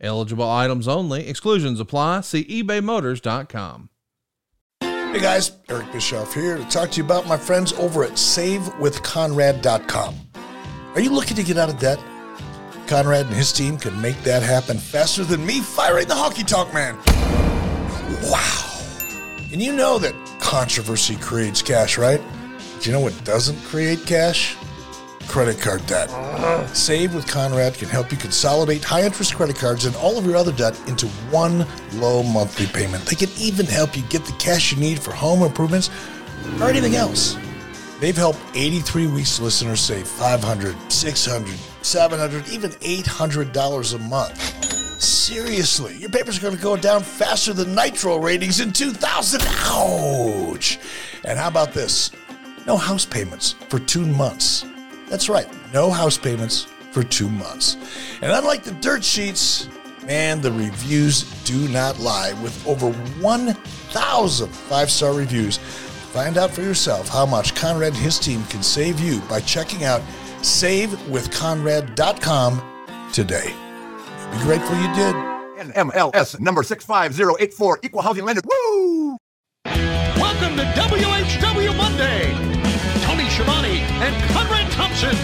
Eligible items only. Exclusions apply. See ebaymotors.com. Hey guys, Eric Bischoff here to talk to you about my friends over at SaveWithConrad.com. Are you looking to get out of debt? Conrad and his team can make that happen faster than me firing the hockey talk man. Wow. And you know that controversy creates cash, right? Do you know what doesn't create cash? Credit card debt. Save with Conrad can help you consolidate high interest credit cards and all of your other debt into one low monthly payment. They can even help you get the cash you need for home improvements or anything else. They've helped 83 Weeks listeners save 500, 600, 700, even $800 a month. Seriously, your papers are going to go down faster than Nitro ratings in 2000. Ouch! And how about this? No house payments for two months. That's right, no house payments for two months. And unlike the dirt sheets, man, the reviews do not lie. With over 1,000 five star reviews, find out for yourself how much Conrad and his team can save you by checking out savewithconrad.com today. You'll be grateful you did. NMLS number 65084, equal housing lender. Woo! Welcome to WHW Monday. Tony Schiavone and Conrad Thompson.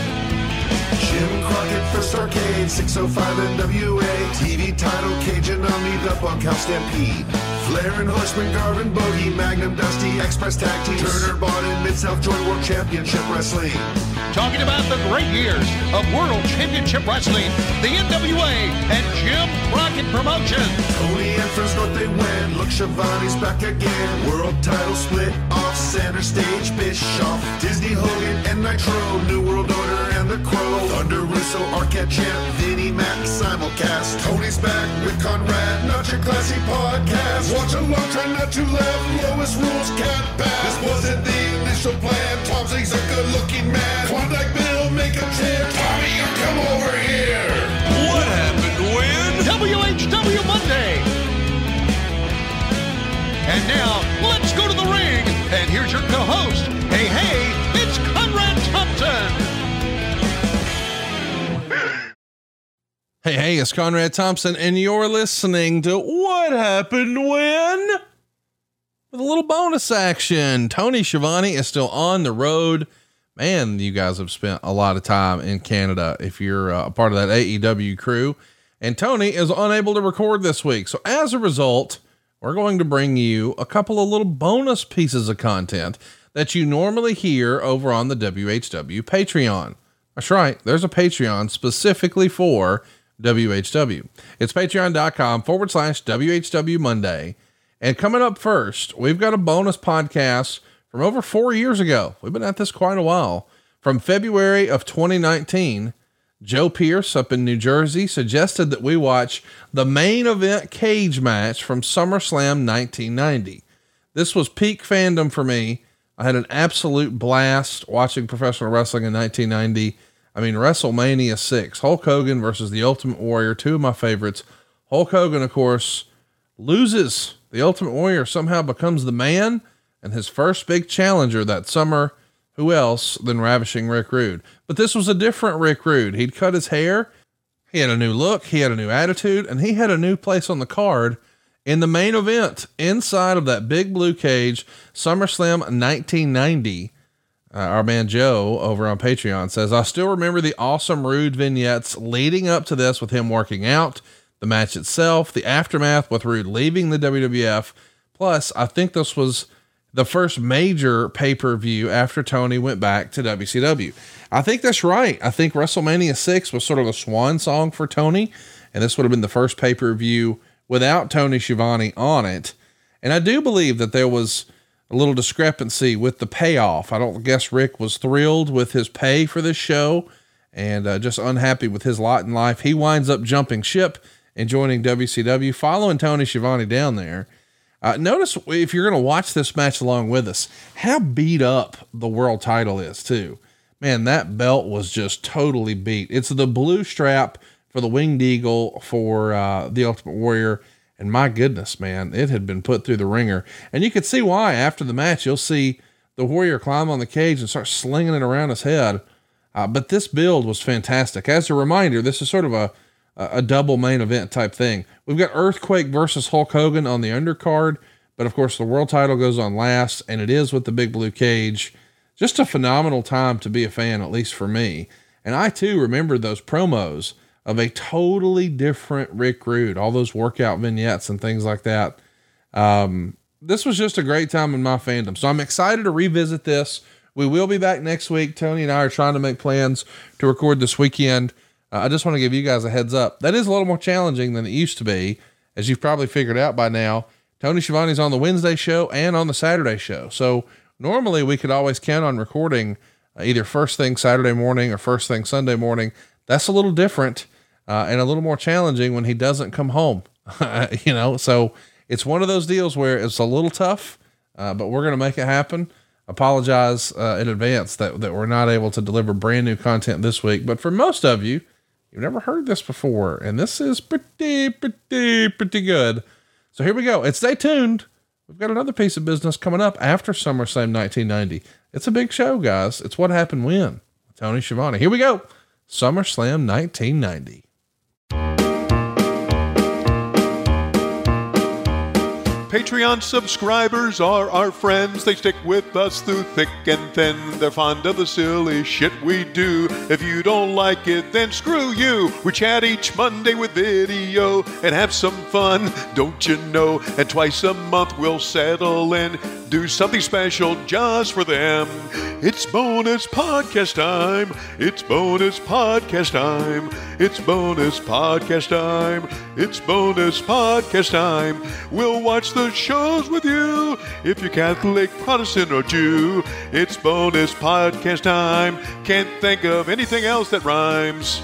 Jim Crockett, First Arcade, 605 NWA. TV title, Cajun Omni, The Bunkhouse Stampede. Flair and Horseman, Garvin, Bogey, Magnum, Dusty, Express Tag Team. Turner, Bond, and Mid-South Joint World Championship Wrestling. Talking about the great years of World Championship Wrestling, the NWA, and Jim Crockett Promotions. Tony and North, they win. Look, Schiavone's back again. World title split off center stage, Bischoff. Disney, Hogan, and Nitro. New World Order and The Crow. Thunder, Russo, Arquette, Champ, Vinnie, Mac, simulcast. Tony's back with Conrad, not your classy podcast. Watch along, try not to laugh. Lowest rules can't pass. This wasn't the initial plan. Tom Zig's a good-looking man. Klondike Bill, make a chant. Tommy, you come over here. What happened when? WHW Monday. And now, let's go to the ring. And here's your co-host. Hey, hey, it's Conrad Thompson. Hey, hey, it's Conrad Thompson, and you're listening to What Happened When? With a little bonus action. Tony Schiavone is still on the road. Man, you guys have spent a lot of time in Canada if you're uh, a part of that AEW crew. And Tony is unable to record this week. So, as a result, we're going to bring you a couple of little bonus pieces of content that you normally hear over on the WHW Patreon. That's right, there's a Patreon specifically for WHW. It's patreon.com forward slash WHW Monday. And coming up first, we've got a bonus podcast from over four years ago. We've been at this quite a while. From February of 2019, Joe Pierce up in New Jersey suggested that we watch the main event cage match from SummerSlam 1990. This was peak fandom for me. I had an absolute blast watching professional wrestling in 1990. I mean, WrestleMania 6, Hulk Hogan versus the Ultimate Warrior, two of my favorites. Hulk Hogan, of course, loses. The Ultimate Warrior somehow becomes the man, and his first big challenger that summer, who else than Ravishing Rick Rude? But this was a different Rick Rude. He'd cut his hair, he had a new look, he had a new attitude, and he had a new place on the card in the main event inside of that big blue cage, SummerSlam 1990. Uh, our man Joe over on Patreon says, I still remember the awesome Rude vignettes leading up to this with him working out, the match itself, the aftermath with Rude leaving the WWF. Plus, I think this was the first major pay per view after Tony went back to WCW. I think that's right. I think WrestleMania 6 was sort of a swan song for Tony, and this would have been the first pay per view without Tony Schiavone on it. And I do believe that there was a little discrepancy with the payoff. I don't guess Rick was thrilled with his pay for this show and uh, just unhappy with his lot in life. He winds up jumping ship and joining WCW, following Tony Schiavone down there. Uh, notice if you're going to watch this match along with us, how beat up the world title is too. Man, that belt was just totally beat. It's the blue strap for the Winged Eagle for uh, the Ultimate Warrior. And my goodness, man, it had been put through the ringer. And you could see why after the match, you'll see the Warrior climb on the cage and start slinging it around his head. Uh, but this build was fantastic. As a reminder, this is sort of a a double main event type thing. We've got Earthquake versus Hulk Hogan on the undercard, but of course the world title goes on last, and it is with the big blue cage. Just a phenomenal time to be a fan, at least for me. And I too remember those promos of a totally different Rick Rude, all those workout vignettes and things like that. Um, this was just a great time in my fandom. So I'm excited to revisit this. We will be back next week. Tony and I are trying to make plans to record this weekend. Uh, I just want to give you guys a heads up. That is a little more challenging than it used to be, as you've probably figured out by now. Tony Schiavone's on the Wednesday show and on the Saturday show. So normally we could always count on recording uh, either first thing Saturday morning or first thing Sunday morning. That's a little different uh, and a little more challenging when he doesn't come home. you know, so it's one of those deals where it's a little tough, uh, but we're going to make it happen. Apologize uh, in advance that, that we're not able to deliver brand new content this week. But for most of you, You've never heard this before, and this is pretty, pretty, pretty good. So here we go. And stay tuned. We've got another piece of business coming up after SummerSlam 1990. It's a big show, guys. It's what happened when. Tony Schiavone. Here we go. SummerSlam 1990. Patreon subscribers are our friends. They stick with us through thick and thin. They're fond of the silly shit we do. If you don't like it, then screw you. We chat each Monday with video and have some fun, don't you know? And twice a month we'll settle in, do something special just for them. It's bonus podcast time. It's bonus podcast time. It's bonus podcast time. It's bonus podcast time. We'll watch the shows with you if you're Catholic, Protestant, or Jew. It's bonus podcast time. Can't think of anything else that rhymes.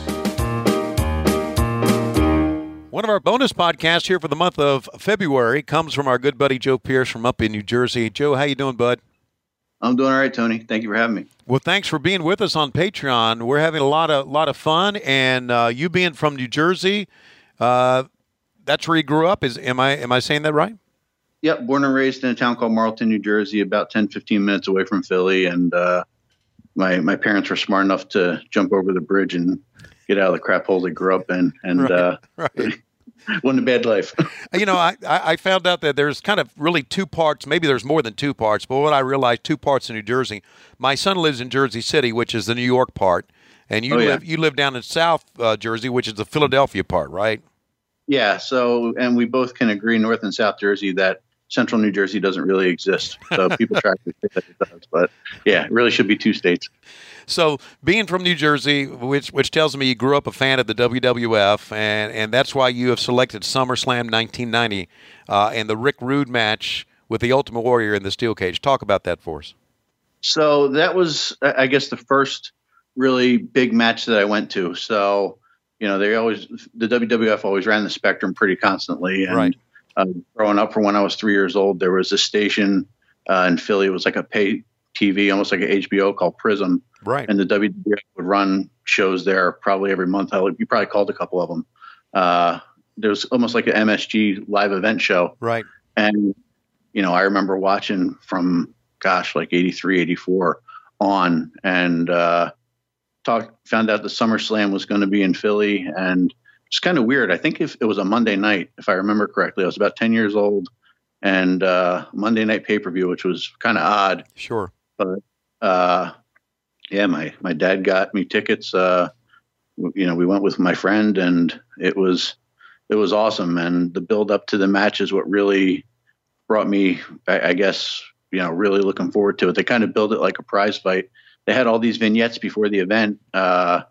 One of our bonus podcasts here for the month of February comes from our good buddy Joe Pierce from up in New Jersey. Joe, how you doing, bud? I'm doing all right, Tony. Thank you for having me. Well, thanks for being with us on Patreon. We're having a lot of lot of fun, and uh, you being from New Jersey, uh, that's where you grew up. Is am I am I saying that right? Yep, born and raised in a town called Marlton, New Jersey, about 10, 15 minutes away from Philly. And uh, my my parents were smart enough to jump over the bridge and get out of the crap hole they grew up in. And Right, uh, right. wasn't a bad life. you know, I, I found out that there's kind of really two parts. Maybe there's more than two parts, but what I realized, two parts in New Jersey. My son lives in Jersey City, which is the New York part, and you Oh, yeah. live you live down in South uh, Jersey, which is the Philadelphia part, right? yeah. So, and we both can agree, North and South Jersey, that Central New Jersey doesn't really exist. So people try to say that it does, but yeah, it really should be two states. So, being from New Jersey, which which tells me you grew up a fan of the WWF, and and that's why you have selected SummerSlam 1990 uh, and the Rick Rude match with the Ultimate Warrior in the steel cage. Talk about that for us. So that was, I guess, the first really big match that I went to. So, you know, they always, the WWF always ran the spectrum pretty constantly. And Right. Uh, growing up from when I was three years old, there was a station uh, in Philly. It was like a pay TV, almost like an HBO called Prism. Right. And the WWF would run shows there probably every month. I, you probably called a couple of them. Uh, there was almost like an MSG live event show. Right. And, you know, I remember watching from, gosh, like 83, 84 on and uh, talked, found out the SummerSlam was going to be in Philly. And it's kind of weird. I think if it was a Monday night, if I remember correctly, I was about 10 years old and uh, Monday night pay per view, which was kind of odd. Sure. But uh, yeah, my, my dad got me tickets. Uh, you know, we went with my friend and it was, it was awesome. And the build up to the match is what really brought me, I, I guess, you know, really looking forward to it. They kind of build it like a prize fight. They had all these vignettes before the event. Uh,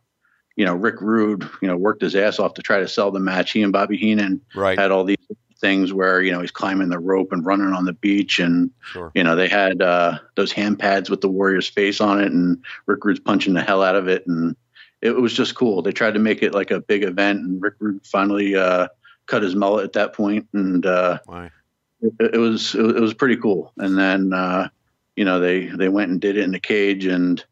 you know, Rick Rude, you know, worked his ass off to try to sell the match. He and Bobby Heenan Right. had all these things where, you know, he's climbing the rope and running on the beach and, Sure. you know, they had uh, those hand pads with the Warrior's face on it, and Rick Rude's punching the hell out of it, and it was just cool. They tried to make it like a big event, and Rick Rude finally uh, cut his mullet at that point, and uh, it, it was it, was pretty cool. And then uh, you know they they went and did it in the cage, and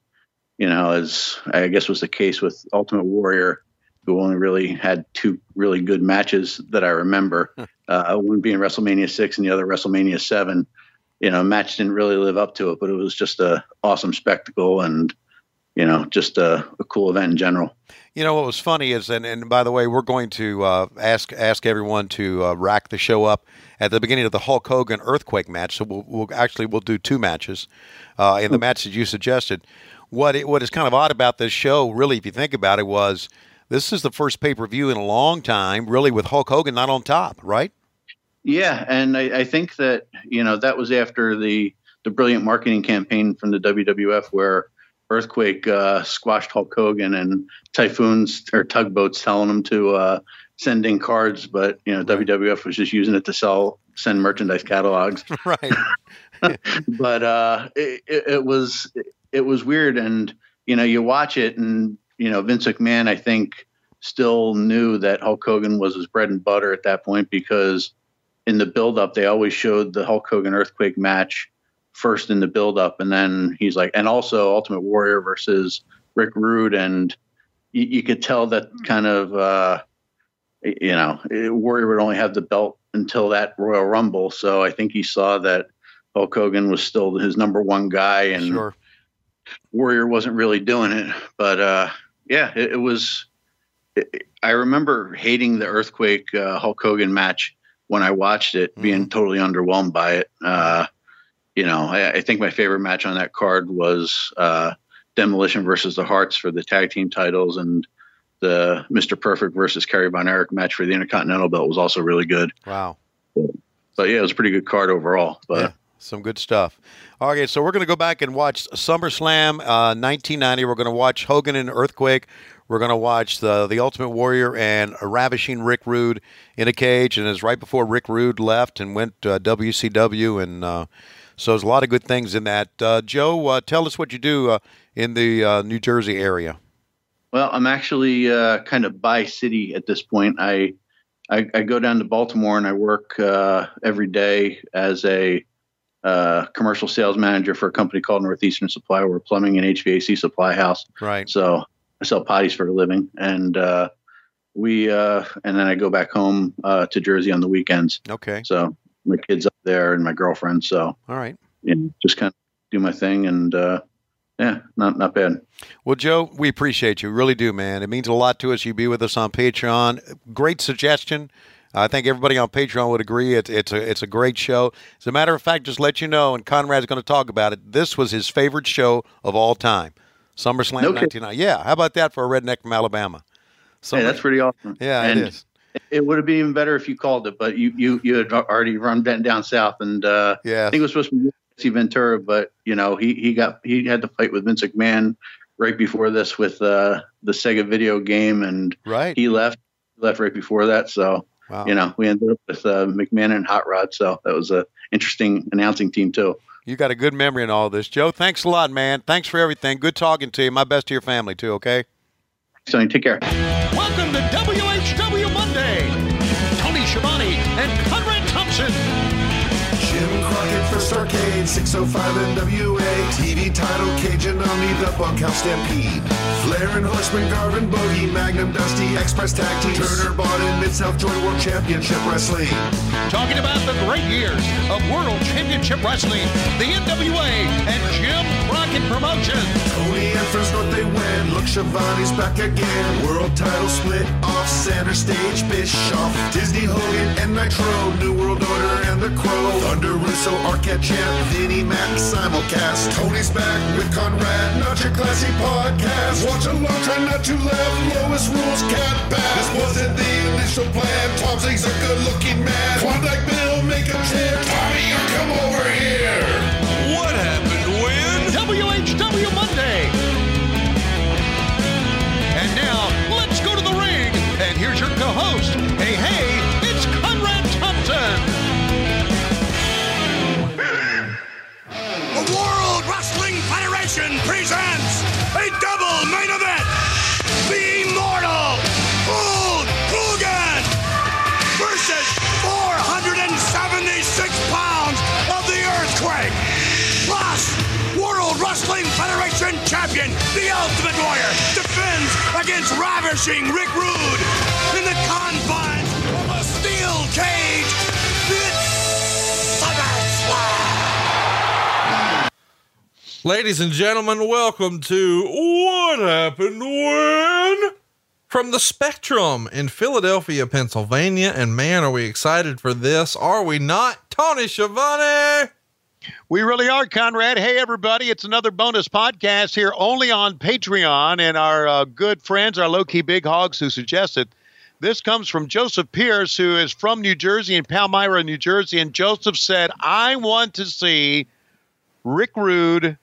you know as I guess was the case with Ultimate Warrior, who only really had two really good matches that I remember. uh, one being WrestleMania six, and the other WrestleMania seven. You know, match didn't really live up to it, but it was just a awesome spectacle, and you know, just a, a cool event in general. You know what was funny is, and, and by the way, we're going to uh, ask ask everyone to uh, rack the show up at the beginning of the Hulk Hogan Earthquake match. So we'll, we'll actually we'll do two matches uh, in the match that you suggested. What it, what is kind of odd about this show, really, if you think about it, was this is the first pay per view in a long time, really, with Hulk Hogan not on top, right? Yeah, and I, I think that you know that was after the the brilliant marketing campaign from the WWF where Earthquake uh, squashed Hulk Hogan and typhoons or tugboats telling him to uh, send in cards, but you know WWF was just using it to sell send merchandise catalogs. right. but uh, it, it, it was it was weird, and you know you watch it, and you know Vince McMahon I think still knew that Hulk Hogan was his bread and butter at that point because in the build up they always showed the Hulk Hogan Earthquake match first in the build up and then he's like and also Ultimate Warrior versus Rick Rude. And you, you could tell that kind of uh you know Warrior would only have the belt until that Royal Rumble. So I think he saw that Hulk Hogan was still his number one guy and Sure. Warrior wasn't really doing it but uh yeah it, it was it, I remember hating the Earthquake uh, Hulk Hogan match when I watched it, being totally underwhelmed by it. Uh, you know, I, I think my favorite match on that card was uh, Demolition versus the Hearts for the tag team titles, and the Mr. Perfect versus Kerry Von Erich match for the Intercontinental belt was also really good. Wow. But yeah, it was a pretty good card overall. But Yeah, some good stuff. Okay, so we're going to go back and watch SummerSlam uh, 1990. We're going to watch Hogan and Earthquake. We're going to watch the the Ultimate Warrior and a ravishing Rick Rude in a cage, and it's right before Rick Rude left and went uh, WCW, and uh, so there's a lot of good things in that. Uh, Joe, uh, tell us what you do uh, in the New Jersey area. Well, I'm actually kind of by city at this point. I, I I go down to Baltimore and I work every day as a uh, commercial sales manager for a company called Northeastern Supply. We're a plumbing and HVAC supply house. Right. So I sell potties for a living, and uh, we uh, and then I go back home uh, to Jersey on the weekends. Okay. So my kids up there and my girlfriend. So All right. you know, just kind of do my thing, and uh, yeah, not not bad. Well, Joe, we appreciate you. Really do, man. It means a lot to us. You be with us on Patreon. Great suggestion. I think everybody on Patreon would agree. It's it's a it's a great show. As a matter of fact, just let you know, and Conrad's going to talk about it. This was his favorite show of all time, SummerSlam No kidding. '99. Yeah, how about that for a redneck from Alabama? Hey, that's pretty awesome. yeah, and it is. It would have been even better if you called it, but you you you had already run down, down south, and uh, Yeah. I think it was supposed to be Jesse Ventura, but you know he he got he had to fight with Vince McMahon right before this with uh, the Sega video game, and Right. he left left right before that. So Wow. you know we ended up with uh, McMahon and Hot Rod, so that was a interesting announcing team too. You got a good memory in all this, Joe. Thanks a lot, man. Thanks for everything. Good talking to you. My best to your family too. Okay. So take care. Welcome to WHW Monday. Tony Schiavone and Conrad Thompson. Jim Crockett Arcade, 605 NWA. TV title, Cajun Omni, The Bunkhouse Stampede. Flair and Horseman, Garvin Boogie, Magnum Dusty, Express Tag Team. Turner bought in Mid-South Joint World Championship Wrestling. Talking about the great years of World Championship Wrestling, the NWA, and Jim Crockett Promotions. Tony and Friends North they win. Look, Schiavone's back again. World title split off center stage. Bischoff, Disney Hogan and Nitro. New World Order and the Crow. Thunder Russo, Arquette Champ, Vinnie Mac simulcast. Tony's back with Conrad, not your classy podcast. Watch along, try not to laugh. Lowest rules cat back. This wasn't the initial plan. Tom's a good looking man. Klondike Bill, make a chair. Rick Rude in the confines of a steel cage. It's. Ladies and gentlemen, welcome to What Happened When? From the Spectrum in Philadelphia, Pennsylvania. And man, are we excited for this? Are we not? Tony Schiavone! We really are, Conrad. Hey, everybody. It's another bonus podcast here only on Patreon. And our uh, good friends, our low key big hogs who suggested this comes from Joseph Pierce, who is from New Jersey in Palmyra, New Jersey. And Joseph said, I want to see Rick Rude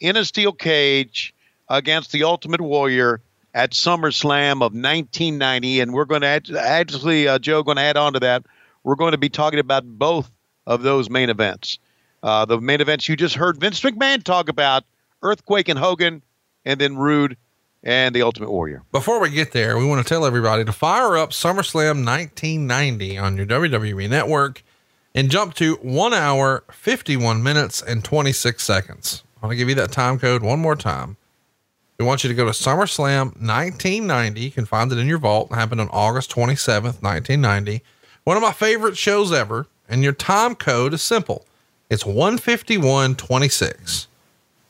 in a steel cage against the Ultimate Warrior at SummerSlam of 1990. And we're going to add, actually, uh, Joe, going to add on to that. We're going to be talking about both of those main events. Uh, the main events you just heard Vince McMahon talk about Earthquake and Hogan, and then Rude and the Ultimate Warrior. Before we get there, we want to tell everybody to fire up SummerSlam 1990 on your WWE network and jump to one hour, 51 minutes, and 26 seconds. I want to give you that time code one more time. We want you to go to SummerSlam 1990. You can find it in your vault. It happened on August 27th, 1990. One of my favorite shows ever. And your time code is simple. It's 151.26.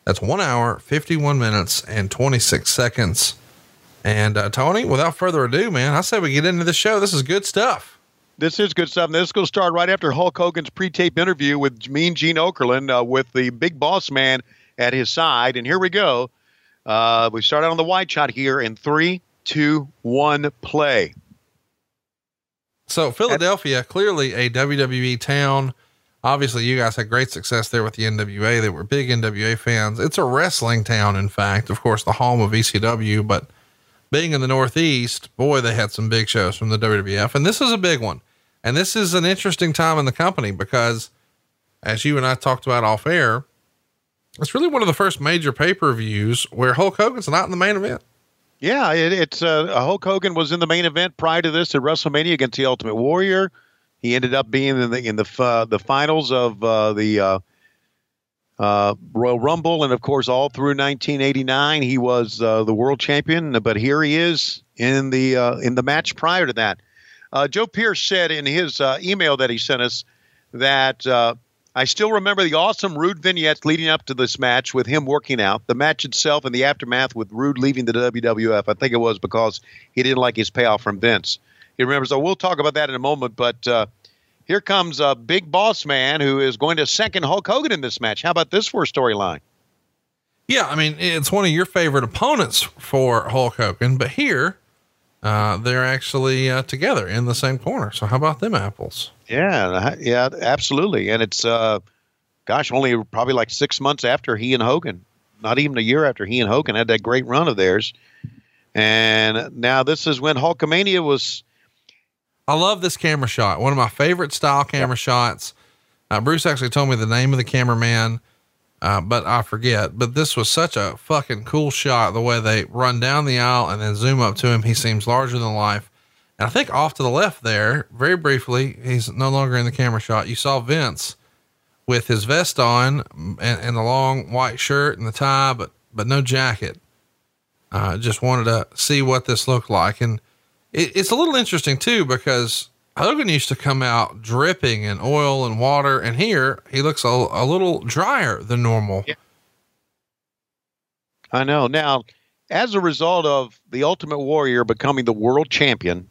That's one hour, 51 minutes, and 26 seconds. And uh, Tony, without further ado, man, I say we get into the show. This is good stuff. This is good stuff. And this is going to start right after Hulk Hogan's pre-tape interview with Mean Gene Okerlund uh, with the big boss man at his side. And here we go. Uh, we start out on the wide shot here in three, two, one, play. So Philadelphia, clearly a WWE town. Obviously, you guys had great success there with the NWA. They were big NWA fans. It's a wrestling town, in fact. Of course, the home of ECW, but being in the Northeast, boy, they had some big shows from the WWF, and this is a big one. And this is an interesting time in the company because, as you and I talked about off air, it's really one of the first major pay per views where Hulk Hogan's not in the main event. Yeah, it, it's uh, Hulk Hogan was in the main event prior to this at WrestleMania against the Ultimate Warrior. He ended up being in the in the uh, the finals of uh, the uh, uh, Royal Rumble, and of course, all through 1989, he was uh, the world champion. But here he is in the uh, in the match prior to that. Joe Pierce said in his email that he sent us that I still remember the awesome Rude vignettes leading up to this match with him working out. The match itself and the aftermath with Rude leaving the WWF. I think it was because he didn't like his payoff from Vince. He remembers. So we'll talk about that in a moment. But uh, here comes a big boss man who is going to second Hulk Hogan in this match. How about this for a storyline? Yeah, I mean, it's one of your favorite opponents for Hulk Hogan, but here uh, they're actually uh, together in the same corner. So how about them apples? Yeah, yeah, absolutely. And it's, uh, gosh, only probably like six months after he and Hogan, not even a year after he and Hogan had that great run of theirs. And now this is when Hulkamania was. I love this camera shot. One of my favorite style camera yep. shots. Uh, Bruce actually told me the name of the cameraman, uh, but I forget. But this was such a fucking cool shot. The way they run down the aisle and then zoom up to him. He seems larger than life. And I think off to the left there, very briefly, he's no longer in the camera shot. You saw Vince with his vest on and, and the long white shirt and the tie, but but no jacket. Uh, just wanted to see what this looked like. And it, it's a little interesting too, because Hogan used to come out dripping in oil and water. And here he looks a, a little drier than normal. Yeah. I know. Now, as a result of the Ultimate Warrior becoming the world champion,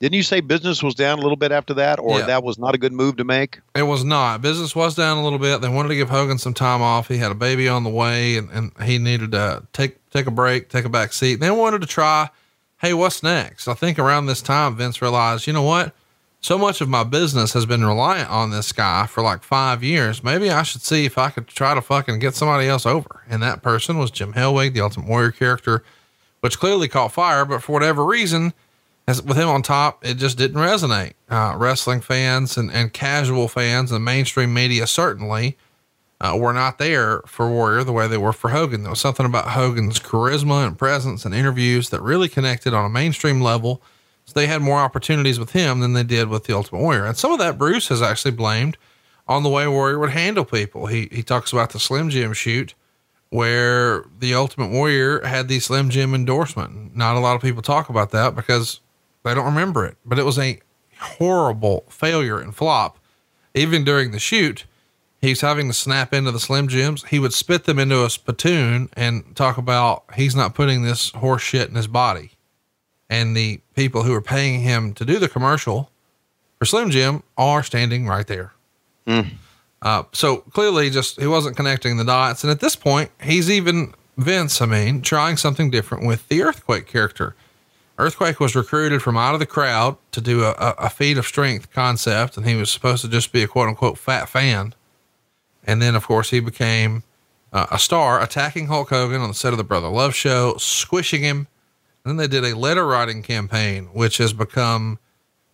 didn't you say business was down a little bit after that, or yeah. that was not a good move to make? It was not. Business was down a little bit. They wanted to give Hogan some time off. He had a baby on the way, and, and he needed to take take a break, take a back seat. They wanted to try, hey, what's next? I think around this time, Vince realized, you know what? So much of my business has been reliant on this guy for like five years. Maybe I should see if I could try to fucking get somebody else over. And that person was Jim Hellwig, the Ultimate Warrior character, which clearly caught fire, but for whatever reason as with him on top, it just didn't resonate. Uh, wrestling fans and, and casual fans and mainstream media certainly uh, were not there for Warrior the way they were for Hogan. There was something about Hogan's charisma and presence and interviews that really connected on a mainstream level. So they had more opportunities with him than they did with the Ultimate Warrior. And some of that Bruce has actually blamed on the way Warrior would handle people. He, he talks about the Slim Jim shoot where the Ultimate Warrior had the Slim Jim endorsement. Not a lot of people talk about that because they don't remember it, but it was a horrible failure and flop. Even during the shoot, he's having to snap into the Slim Jims. He would spit them into a spittoon and talk about he's not putting this horse shit in his body. And the people who are paying him to do the commercial for Slim Jim are standing right there. Uh, so clearly, just he wasn't connecting the dots. And at this point, he's even Vince. I mean, trying something different with the Earthquake character. Earthquake was recruited from out of the crowd to do a, a, a feat of strength concept, and he was supposed to just be a quote unquote fat fan. And then, of course, he became uh, a star, attacking Hulk Hogan on the set of the Brother Love show, squishing him. And then they did a letter writing campaign, which has become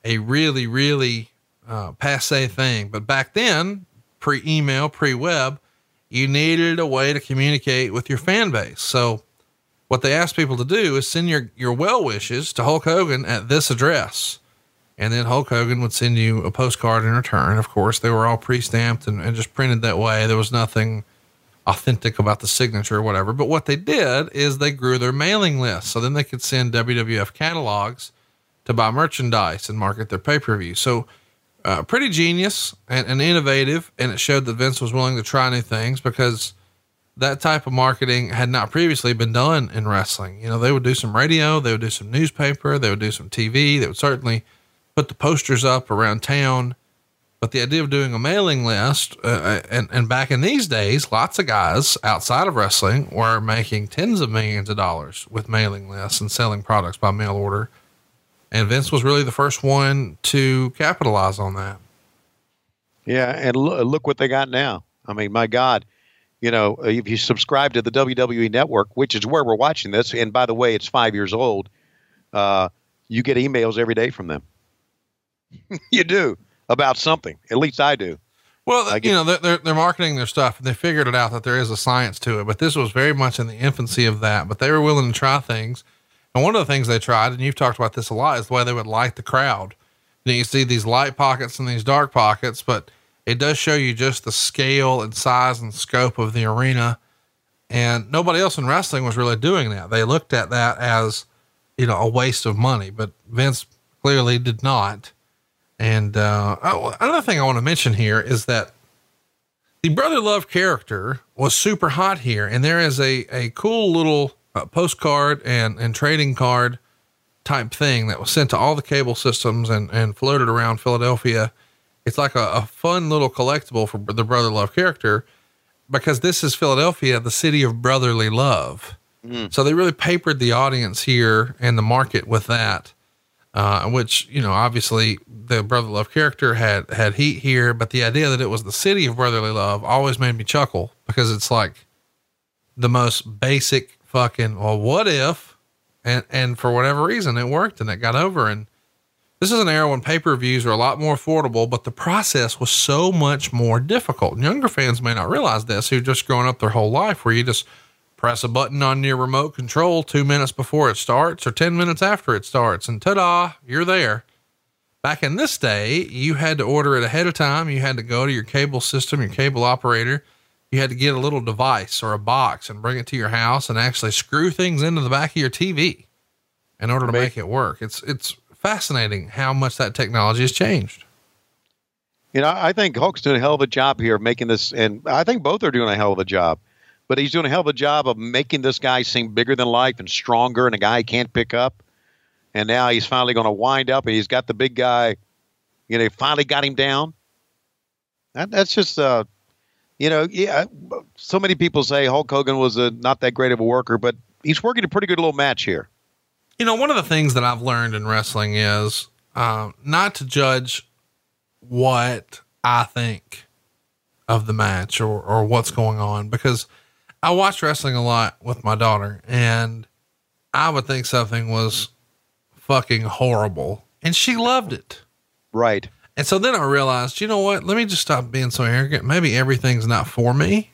a really, really uh, passe thing. But back then, pre email, pre web, you needed a way to communicate with your fan base. So, what they asked people to do is send your, your well wishes to Hulk Hogan at this address. And then Hulk Hogan would send you a postcard in return. Of course, they were all pre stamped and, and just printed that way. There was nothing authentic about the signature or whatever. But what they did is they grew their mailing list. So then they could send WWF catalogs to buy merchandise and market their pay per view. So, uh, pretty genius and, and innovative. And it showed that Vince was willing to try new things because that type of marketing had not previously been done in wrestling. You know, they would do some radio, they would do some newspaper, they would do some TV, they would certainly put the posters up around town. But the idea of doing a mailing list, uh, and, and back in these days, lots of guys outside of wrestling were making tens of millions of dollars with mailing lists and selling products by mail order. And Vince was really the first one to capitalize on that. Yeah, and lo- look what they got now. I mean, my God, you know, if you subscribe to the WWE Network, which is where we're watching this, and by the way, it's five years old, uh, you get emails every day from them. you do about something. At least I do. Well, I you know, they're, they're, they're marketing their stuff and they figured it out that there is a science to it, but this was very much in the infancy of that, but they were willing to try things. And one of the things they tried, and you've talked about this a lot, is the way they would light the crowd. You, know, you see these light pockets and these dark pockets, but it does show you just the scale and size and scope of the arena. And nobody else in wrestling was really doing that. They looked at that as, you know, a waste of money, but Vince clearly did not. And uh, oh, another thing I want to mention here is that the brother love character was super hot here, and there is a a cool little uh, postcard and and trading card type thing that was sent to all the cable systems and and floated around Philadelphia. It's like a, a fun little collectible for the brother love character because this is Philadelphia, the city of brotherly love. So they really papered the audience here and the market with that uh, which you know obviously the brotherly love character had had heat here, but the idea that it was the city of brotherly love always made me chuckle because it's like the most basic fucking well, what if, and and for whatever reason it worked and it got over. And this is an era when pay per views are a lot more affordable, but the process was so much more difficult. And younger fans may not realize this who've just growing up their whole life where you just press a button on your remote control two minutes before it starts or 10 minutes after it starts, and ta da, you're there. Back in this day, you had to order it ahead of time. You had to go to your cable system, your cable operator. You had to get a little device or a box and bring it to your house and actually screw things into the back of your TV in order to make it work. It's, it's fascinating how much that technology has changed. You know, I think Hulk's doing a hell of a job here making this, and I think both are doing a hell of a job. But he's doing a hell of a job of making this guy seem bigger than life and stronger, and a guy he can't pick up. And now he's finally going to wind up, and he's got the big guy. You know, finally got him down. That, that's just, uh, you know, yeah. So many people say Hulk Hogan was a, not that great of a worker, but he's working a pretty good little match here. You know, one of the things that I've learned in wrestling is uh, not to judge what I think of the match or, or what's going on because I watch wrestling a lot with my daughter and I would think something was fucking horrible and she loved it. Right. And so then I realized, you know what? Let me just stop being so arrogant. Maybe everything's not for me.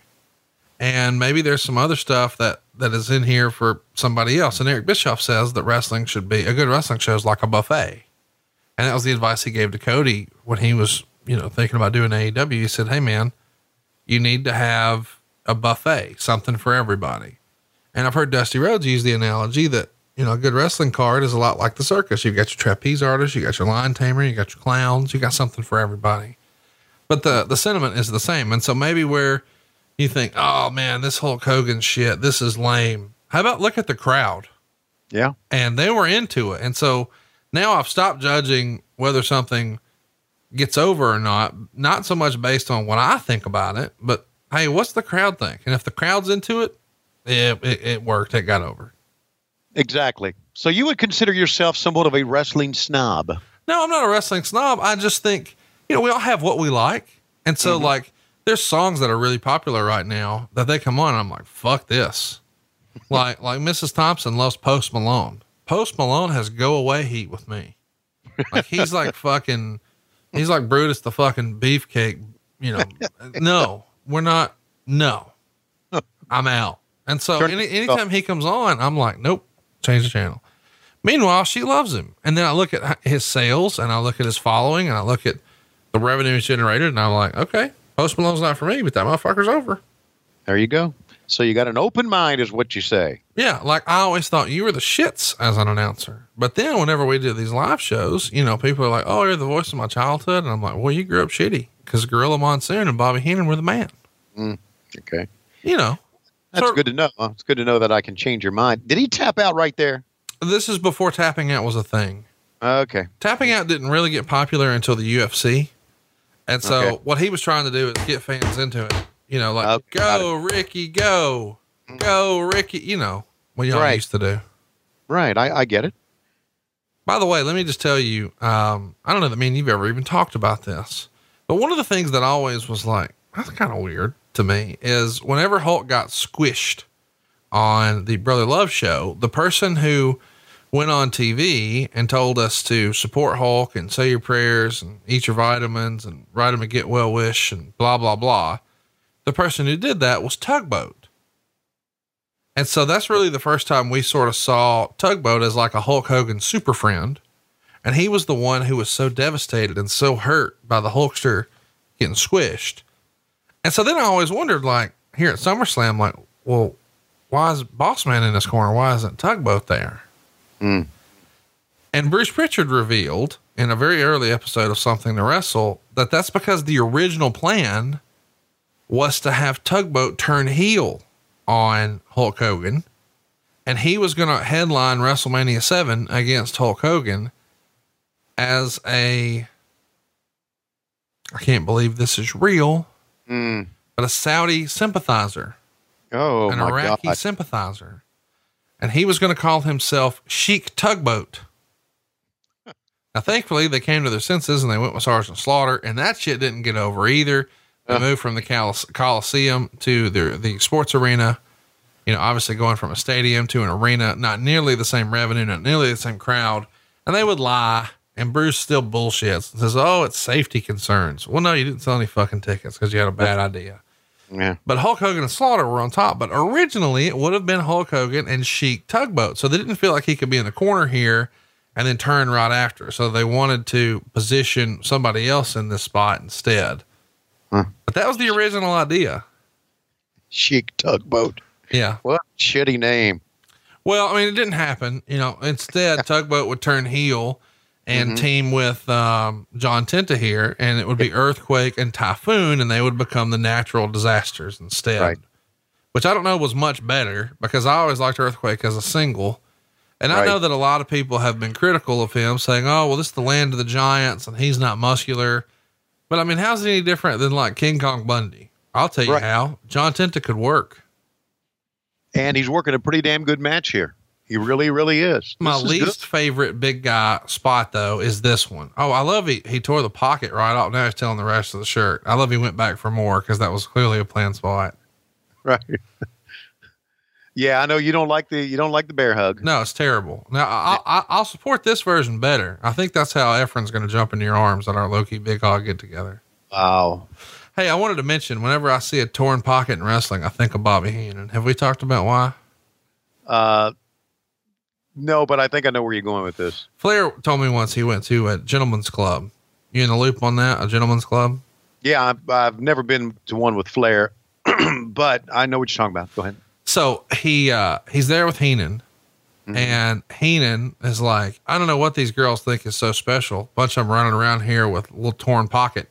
And maybe there's some other stuff that, that is in here for somebody else. And Eric Bischoff says that wrestling should be a good wrestling show is like a buffet. And that was the advice he gave to Cody when he was, you know, thinking about doing AEW. He said, Hey man, you need to have a buffet, something for everybody. And I've heard Dusty Rhodes use the analogy that, you know, a good wrestling card is a lot like the circus. You've got your trapeze artist, you got your lion tamer, you got your clowns, you got something for everybody. But the, the sentiment is the same. And so maybe where you think, oh man, this Hulk Hogan shit, this is lame. How about look at the crowd? Yeah. and they were into it. And so now I've stopped judging whether something gets over or not, not so much based on what I think about it, but hey, what's the crowd think? And if the crowd's into it, yeah, it, it worked. It got over. Exactly. So you would consider yourself somewhat of a wrestling snob. No, I'm not a wrestling snob. I just think, you know, we all have what we like. And so mm-hmm. like there's songs that are really popular right now that they come on and I'm like, fuck this. like like Mrs. Thompson loves Post Malone. Post Malone has go away heat with me. Like he's like fucking he's like Brutus the fucking beefcake, you know. no, we're not no. I'm out. And so any, oh. anytime he comes on, I'm like, nope, change the channel. Meanwhile, she loves him. And then I look at his sales and I look at his following and I look at the revenue he's generated and I'm like, okay, Post Malone's not for me, but that motherfucker's over. There you go. So you got an open mind, is what you say. Yeah, like I always thought you were the shits as an announcer. But then whenever we did these live shows, you know, people are like, oh, you're the voice of my childhood. And I'm like, well, you grew up shitty because Gorilla Monsoon and Bobby Heenan were the man. Okay. You know, That's So- good to know. It's good to know that I can change your mind. Did he tap out right there? this is before tapping out was a thing. Okay. Tapping out didn't really get popular until the UFC. And so Okay. what he was trying to do is get fans into it. You know, like Okay, go Ricky, go, go Ricky. You know what y'all Right. used to do. Right. I, I get it. By the way, let me just tell you, um, I don't know that me and you've ever even talked about this, but one of the things that always was like, that's kind of weird to me is whenever Hulk got squished on the Brother Love show, the person who went on TV and told us to support Hulk and say your prayers and eat your vitamins and write him a get well wish and blah, blah, blah. The person who did that was Tugboat. And so that's really the first time we sort of saw Tugboat as like a Hulk Hogan super friend. And he was the one who was so devastated and so hurt by the Hulkster getting squished. And so then I always wondered, like, here at SummerSlam, like, well, why is Bossman in this corner? Why isn't Tugboat there? Hmm. And Bruce Pritchard revealed in a very early episode of Something to Wrestle that that's because the original plan was to have Tugboat turn heel on Hulk Hogan. And he was going to headline WrestleMania 7 against Hulk Hogan as a, I can't believe this is real, Mm. but a Saudi sympathizer Oh, an Iraqi God. sympathizer. And he was going to call himself Sheik Tugboat. now, thankfully, they came to their senses and they went with Sergeant Slaughter, and that shit didn't get over either. They moved from the Col- Coliseum to the, the sports arena. You know, obviously going from a stadium to an arena, not nearly the same revenue, not nearly the same crowd. And they would lie. And Bruce still bullshits and says, Oh, it's safety concerns. Well, no, you didn't sell any fucking tickets because you had a bad idea. Yeah. But Hulk Hogan and Slaughter were on top. But originally it would have been Hulk Hogan and Sheik Tugboat. So they didn't feel like he could be in the corner here and then turn right after. So they wanted to position somebody else in this spot instead. But that was the original idea. Sheik tugboat. Yeah. What shitty name. Well, I mean, it didn't happen. You know, instead, Tugboat would turn heel and Mm-hmm. team with um, John Tenta here, and it would be Earthquake and Typhoon, and they would become the natural disasters instead. Right. Which I don't know was much better because I always liked Earthquake as a single. And I know that a lot of people have been critical of him, saying, oh, well, this is the land of the giants and he's not muscular. But I mean, how's it any different than like King Kong Bundy? I'll tell you Right. how. John Tenta could work. And he's working a pretty damn good match here. He really, really is. My is least good. favorite big guy spot though is this one. Oh, I love he he tore the pocket right off. Now he's telling the rest of the shirt. I love he went back for more because that was clearly a planned spot. Right. yeah, I know you don't like the you don't like the bear hug. No, it's terrible. Now I, I, I'll support this version better. I think that's how Efren's going to jump into your arms at our Low Key Big Hog get together. Wow. Hey, I wanted to mention whenever I see a torn pocket in wrestling, I think of Bobby Heenan. Have we talked about why? Uh, no, but I think I know where you're going with this. Flair told me once he went to a gentleman's club. You in the loop on that? A gentleman's club? Yeah, I've, I've never been to one with Flair. but I know what you're talking about. Go ahead. So he uh he's there with Heenan. Mm-hmm. And Heenan is like, I don't know what these girls think is so special. Bunch of them running around here with a little torn pocket.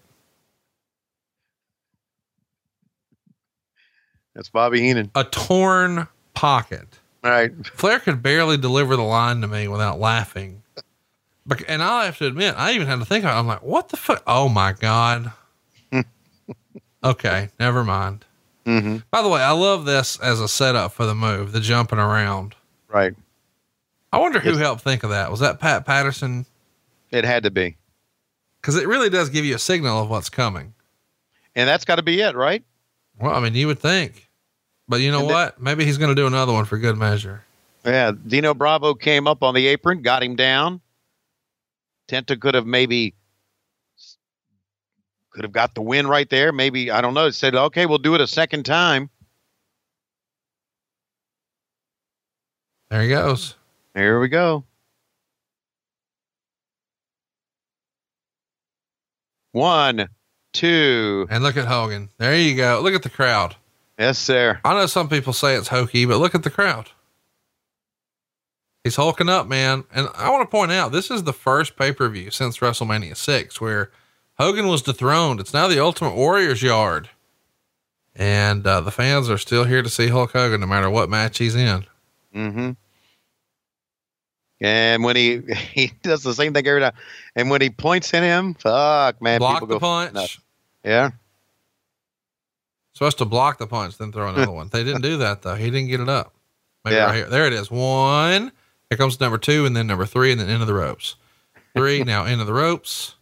That's Bobby Heenan. A torn pocket. Right. Flair could barely deliver the line to me without laughing. But, and I have to admit, I even had to think about it. I'm like, what the fuck? Oh my God. okay. Never mind. Mm-hmm. By the way, I love this as a setup for the move, the jumping around. Right. I wonder who It's- helped think of that. Was that Pat Patterson? It had to be. Cause it really does give you a signal of what's coming. And that's got to be it, right? Well, I mean, you would think, but you know And what? Maybe he's going to do another one for good measure. Yeah. Dino Bravo came up on the apron, got him down. Tenta could have maybe could have got the win right there. Maybe I don't know. Said, okay, we'll do it a second time. There he goes. Here we go. One, two. And look at Hogan. There you go. Look at the crowd. Yes, sir. I know some people say it's hokey, but look at the crowd. He's hulking up, man. And I want to point out this is the first pay per view since WrestleMania 6 where Hogan was dethroned. It's now the Ultimate Warrior's yard. And uh, the fans are still here to see Hulk Hogan no matter what match he's in. Mm-hmm. And when he he does the same thing every time, and when he points at him, fuck man, block people the go punch. nuts. Yeah, Supposed to block the punch, then throw another one. They didn't do that though. He didn't get it up. Maybe Yeah. right here. There it is. One. Here comes number two, and then number three, and then into the ropes. Three. now into the ropes.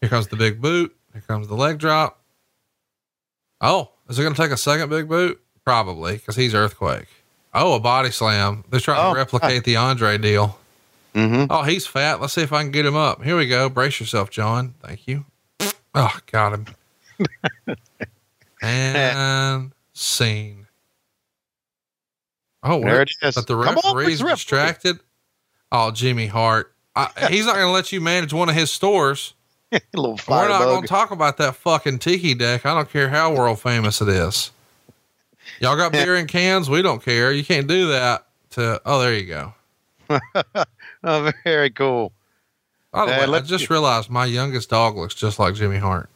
Here comes the big boot. Here comes the leg drop. Oh, is it going to take a second big boot? Probably, because he's earthquake. Oh, a body slam. They're trying Oh, to replicate the Andre deal. mm-hmm. Oh, he's fat. Let's see if I can get him up. Here we go. Brace yourself, John. Thank you. Oh, got him. and scene. Oh, there it is. But the Come on, referee's Mr. Distracted. Oh, Jimmy Hart. I, he's not going to let you manage one of his stores. little We're not going to talk about that fucking tiki deck. I don't care how world famous it is. Y'all got beer in cans? We don't care. You can't do that to, oh, there you go. oh, very cool. By the Hey, way, I just realized my youngest dog looks just like Jimmy Hart.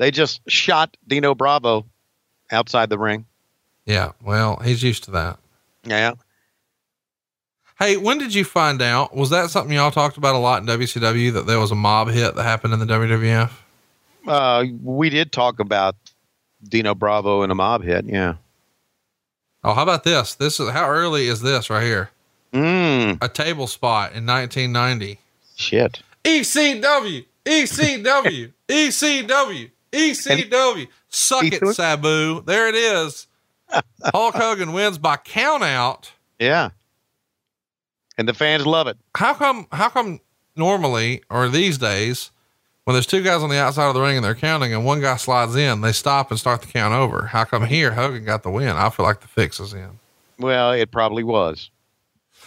They just shot Dino Bravo outside the ring. Yeah, well, he's used to that. Yeah. Hey, when did you find out? Was that something y'all talked about a lot in WCW that there was a mob hit that happened in the WWF? Uh, we did talk about Dino Bravo and a mob hit. Yeah. Oh, how about this? This is how early is this right here? Mm, A table spot in 1990. shit. ECW, ECW, ECW, ECW. Suck it, Sabu. There it is. Hulk Hogan wins by count out. Yeah. And the fans love it. how come how come normally or these days when there's two guys on the outside of the ring and they're counting and one guy slides in, they stop and start the count over. How come here Hogan got the win? I feel like the fix is in. Well, it probably was.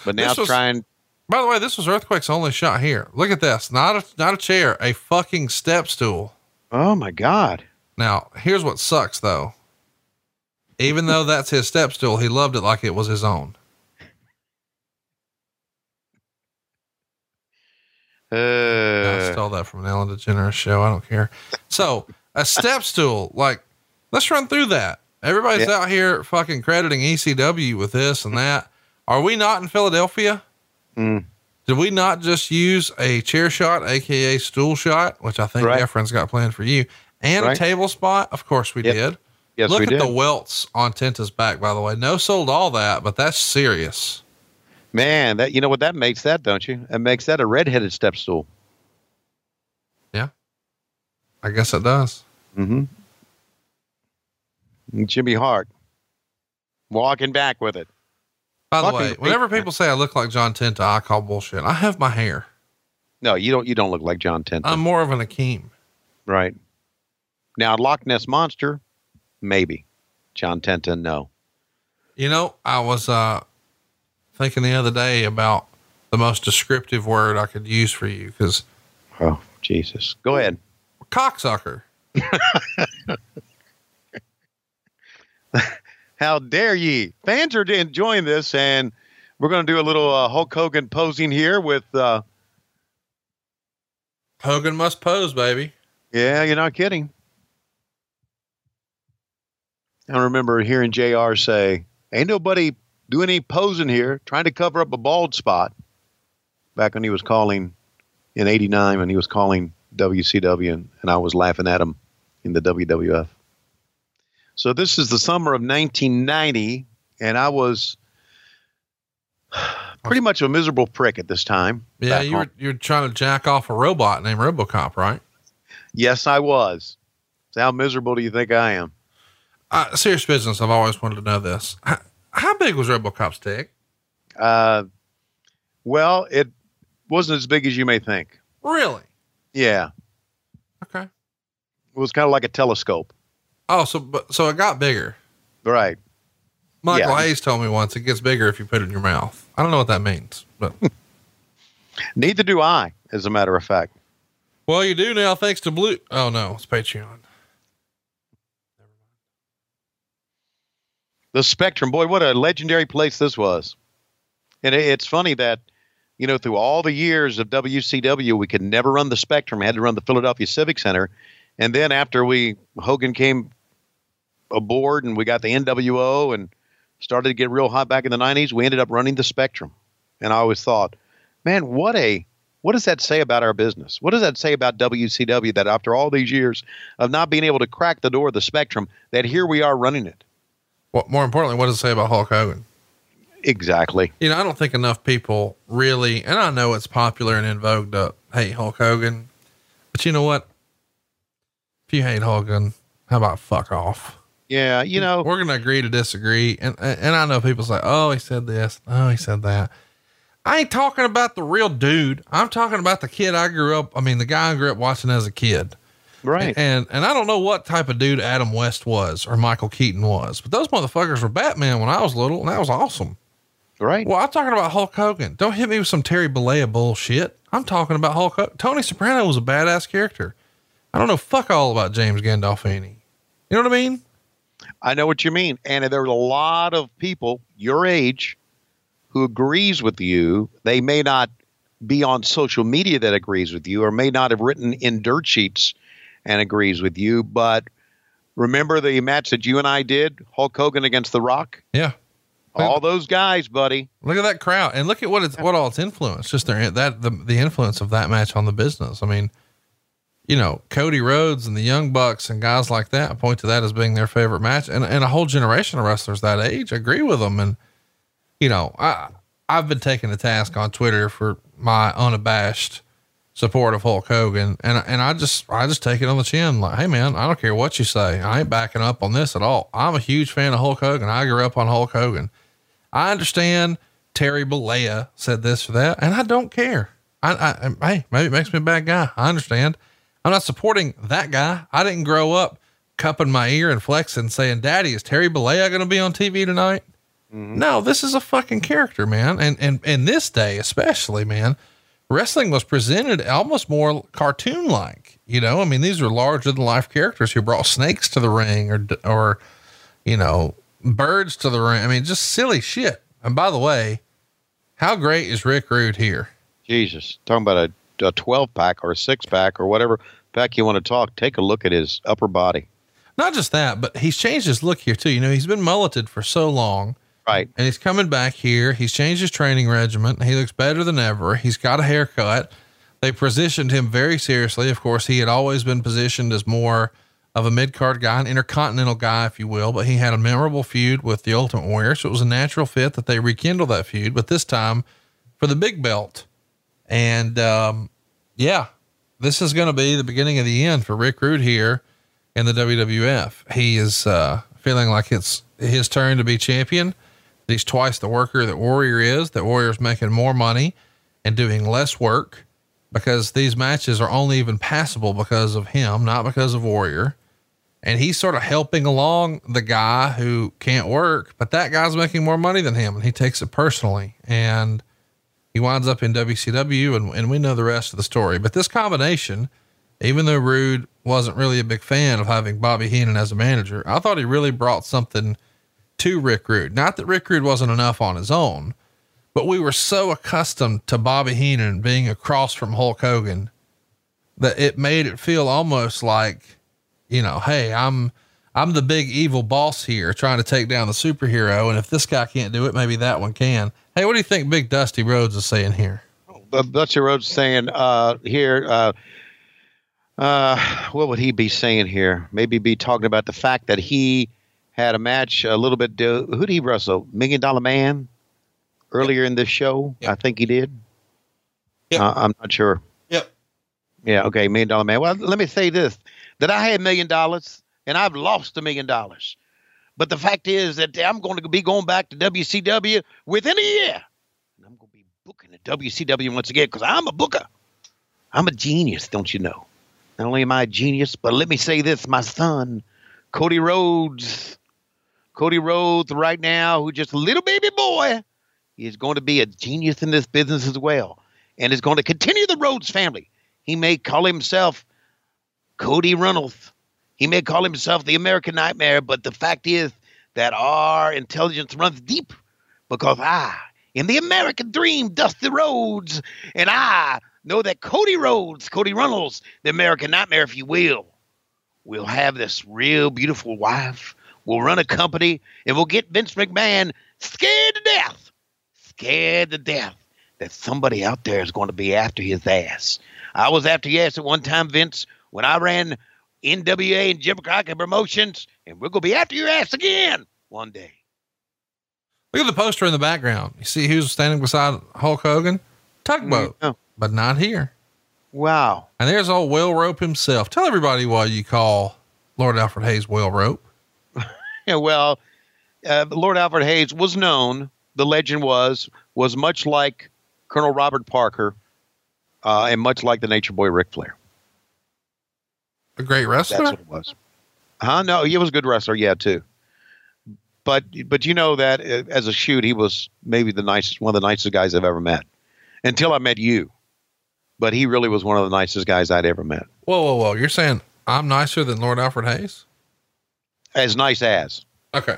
But now was- trying. By the way, this was Earthquake's only shot here. Look at this. Not a not a chair, a fucking step stool. Oh my God. Now, here's what sucks though. Even though that's his step stool, he loved it like it was his own. I Uh, stole that from an Ellen DeGeneres show. I don't care. So a step stool, like, let's run through that. Everybody's Yeah. out here fucking crediting ECW with this and that. Are we not in Philadelphia? Mm. Did we not just use a chair shot, aka stool shot, which I think Right. Efren's got planned for you, and Right. a table spot? Of course we Yep. did. yes, Look at did. the welts on Tenta's back, by the way. No sold all that, but that's serious. Man, that you know what that makes that, don't you? It makes that a redheaded step stool. Yeah. I guess it does. Mm-hmm. Jimmy Hart walking back with it. By the way, whenever people say I look like John Tenta, I call bullshit. I have my hair. No, you don't. You don't look like John Tenta, I'm more of an Akeem. right? Now, Loch Ness monster, maybe. John Tenta, no. You know, I was uh thinking the other day about the most descriptive word I could use for you because Oh, Jesus. Go ahead. cocksucker. How dare ye? Fans are enjoying this, and we're going to do a little uh, Hulk Hogan posing here with. Uh, Hogan must pose, baby. yeah, you're not kidding. I remember hearing Jr. say, "Ain't nobody doing any posing here, trying to cover up a bald spot." Back when he was calling in '89, when he was calling WCW, and, and I was laughing at him in the WWF. So this is the summer of 1990, and I was pretty much a miserable prick at this time. Yeah, you were you're trying to jack off a robot named RoboCop, right? Yes, I was. So how miserable do you think I am? Uh, serious business. I've always wanted to know this. How, how big was RoboCop's dick? Uh, well, it wasn't as big as you may think. Really? Yeah, Okay. it was kind of like a telescope. Oh, so but so it got bigger. Right. Michael Yeah. Hayes told me once it gets bigger if you put it in your mouth. I don't know what that means, but Neither do I, as a matter of fact. well, you do now thanks to Blue. Oh no, it's Patreon. The Spectrum, boy, what a legendary place this was. And it- it's funny that, you know, through all the years of WCW, we could never run the Spectrum. We had to run the Philadelphia Civic Center. And then after we, Hogan came aboard and we got the NWO and started to get real hot back in the 90s, we ended up running the Spectrum. And I always thought, man, what a, what does that say about our business? What does that say about WCW that after all these years of not being able to crack the door of the Spectrum, that here we are running it? Well, more importantly, what does it say about Hulk Hogan? Exactly. You know, I don't think enough people really, and I know it's popular and in vogue to hate Hulk Hogan, but you know what? If you hate Hogan, how about fuck off? Yeah, you know, We're going to agree to disagree. And, and I know people say, oh, he said this. Oh, he said that. I ain't talking about the real dude. I'm talking about the kid I grew up. I mean, the guy I grew up watching as a kid. right. And, and I don't know what type of dude Adam West was or Michael Keaton was, but those motherfuckers were Batman when I was little and that was awesome. right. Well, I'm talking about Hulk Hogan. Don't hit me with some Terry Bollea bullshit. I'm talking about Hulk Hogan. Tony Soprano was a badass character. I don't know fuck all about James Gandolfini. You know what I mean? I know what you mean. And there's a lot of people your age who agrees with you. They may not be on social media that agrees with you or may not have written in dirt sheets and agrees with you, but remember the match that you and I did, Hulk Hogan against The Rock? Yeah. All those guys, buddy. Look at that crowd and look at what it's, what all it's influenced. Just their, that, the, the influence of that match on the business. I mean, you know, Cody Rhodes and the Young Bucks and guys like that point to that as being their favorite match. And, and a whole generation of wrestlers that age agree with them. And, you know, I, I've been taking to task on Twitter for my unabashed support of Hulk Hogan. And, and I just, I just take it on the chin. Like, Hey man, I don't care what you say. I ain't backing up on this at all. I'm a huge fan of Hulk Hogan. I grew up on Hulk Hogan. I understand Terry Bollea said this or that, and I don't care. I, I, hey, maybe it makes me a bad guy. I understand. I'm not supporting that guy. I didn't grow up cupping my ear and flexing and saying, daddy, is Terry Bollea going to be on TV tonight? Mm-hmm. No, this is a fucking character, man. And, and, and this day, especially, man, wrestling was presented almost more cartoon like, you know, I mean, these are larger than life characters who brought snakes to the ring or, or, you know, birds to the ring. I mean, just silly shit. And by the way, how great is Rick Rude here? Jesus. Talking about a, a 12 pack or a six pack or whatever pack you want to talk, take a look at his upper body. Not just that, but he's changed his look here too. You know, he's been mulleted for so long Right. and he's coming back here. He's changed his training regimen. He looks better than ever. He's got a haircut. They positioned him very seriously. Of course, he had always been positioned as more of a mid card guy, an intercontinental guy, if you will, but he had a memorable feud with the Ultimate Warrior. So it was a natural fit that they rekindle that feud, but this time for the big belt. And, um, yeah, this is going to be the beginning of the end for Rick Rude here in the WWF. He is, uh, feeling like it's his turn to be champion. He's twice the worker that Warrior is. That Warrior's making more money and doing less work because these matches are only even passable because of him, not because of Warrior. And he's sort of helping along the guy who can't work, but that guy's making more money than him and he takes it personally. And he winds up in WCW and, and we know the rest of the story. But this combination, even though Rude wasn't really a big fan of having Bobby Heenan as a manager, I thought he really brought something to Rick Rude. Not that Rick Rude wasn't enough on his own, but we were so accustomed to Bobby Heenan being across from Hulk Hogan that it made it feel almost like, you know, hey, I'm I'm the big evil boss here trying to take down the superhero. And if this guy can't do it, maybe that one can. Hey, what do you think Big Dusty Rhodes is saying here? But Dusty Rhodes saying uh, here, uh, uh, what would he be saying here? Maybe be talking about the fact that he had a match a little bit. who did he wrestle? Million Dollar Man earlier in this show. I think he did. Yep. Uh, I'm not sure. Yep. Yeah. Okay. Million Dollar Man. Well, let me say this: that I had million dollars and I've lost a million dollars. But the fact is that I'm going to be going back to WCW within a year. And I'm going to be booking at WCW once again because I'm a booker. I'm a genius, don't you know? Not only am I a genius, but let me say this my son, Cody Rhodes. Cody Rhodes, right now, who just a little baby boy, is going to be a genius in this business as well and is going to continue the Rhodes family. He may call himself Cody Runnels. He may call himself the American Nightmare, but the fact is that our intelligence runs deep because I in the American Dream, Dusty Rhodes, and I know that Cody Rhodes, Cody Runnels, the American Nightmare, if you will, will have this real beautiful wife. We'll run a company and we'll get Vince McMahon scared to death, scared to death that somebody out there is going to be after his ass. I was after ass at one time, Vince, when I ran NWA and Jim Crockett Promotions, and we're going to be after your ass again one day. Look at the poster in the background. You see who's standing beside Hulk Hogan? Tugboat, Oh, but not here. wow. And there's old Will Rope himself. Tell everybody why you call Lord Alfred Hayes Will Rope. Yeah, well, uh, Lord Alfred Hayes was known. The legend was was much like Colonel Robert Parker, uh, and much like the Nature Boy Ric Flair. A great wrestler. That's what it was. Huh? No, he was a good wrestler. Yeah, too. But but you know that uh, as a shoot, he was maybe the nicest, one of the nicest guys I've ever met. Until I met you, but he really was one of the nicest guys I'd ever met. Whoa, whoa, whoa. You're saying I'm nicer than Lord Alfred Hayes? As nice as. Okay.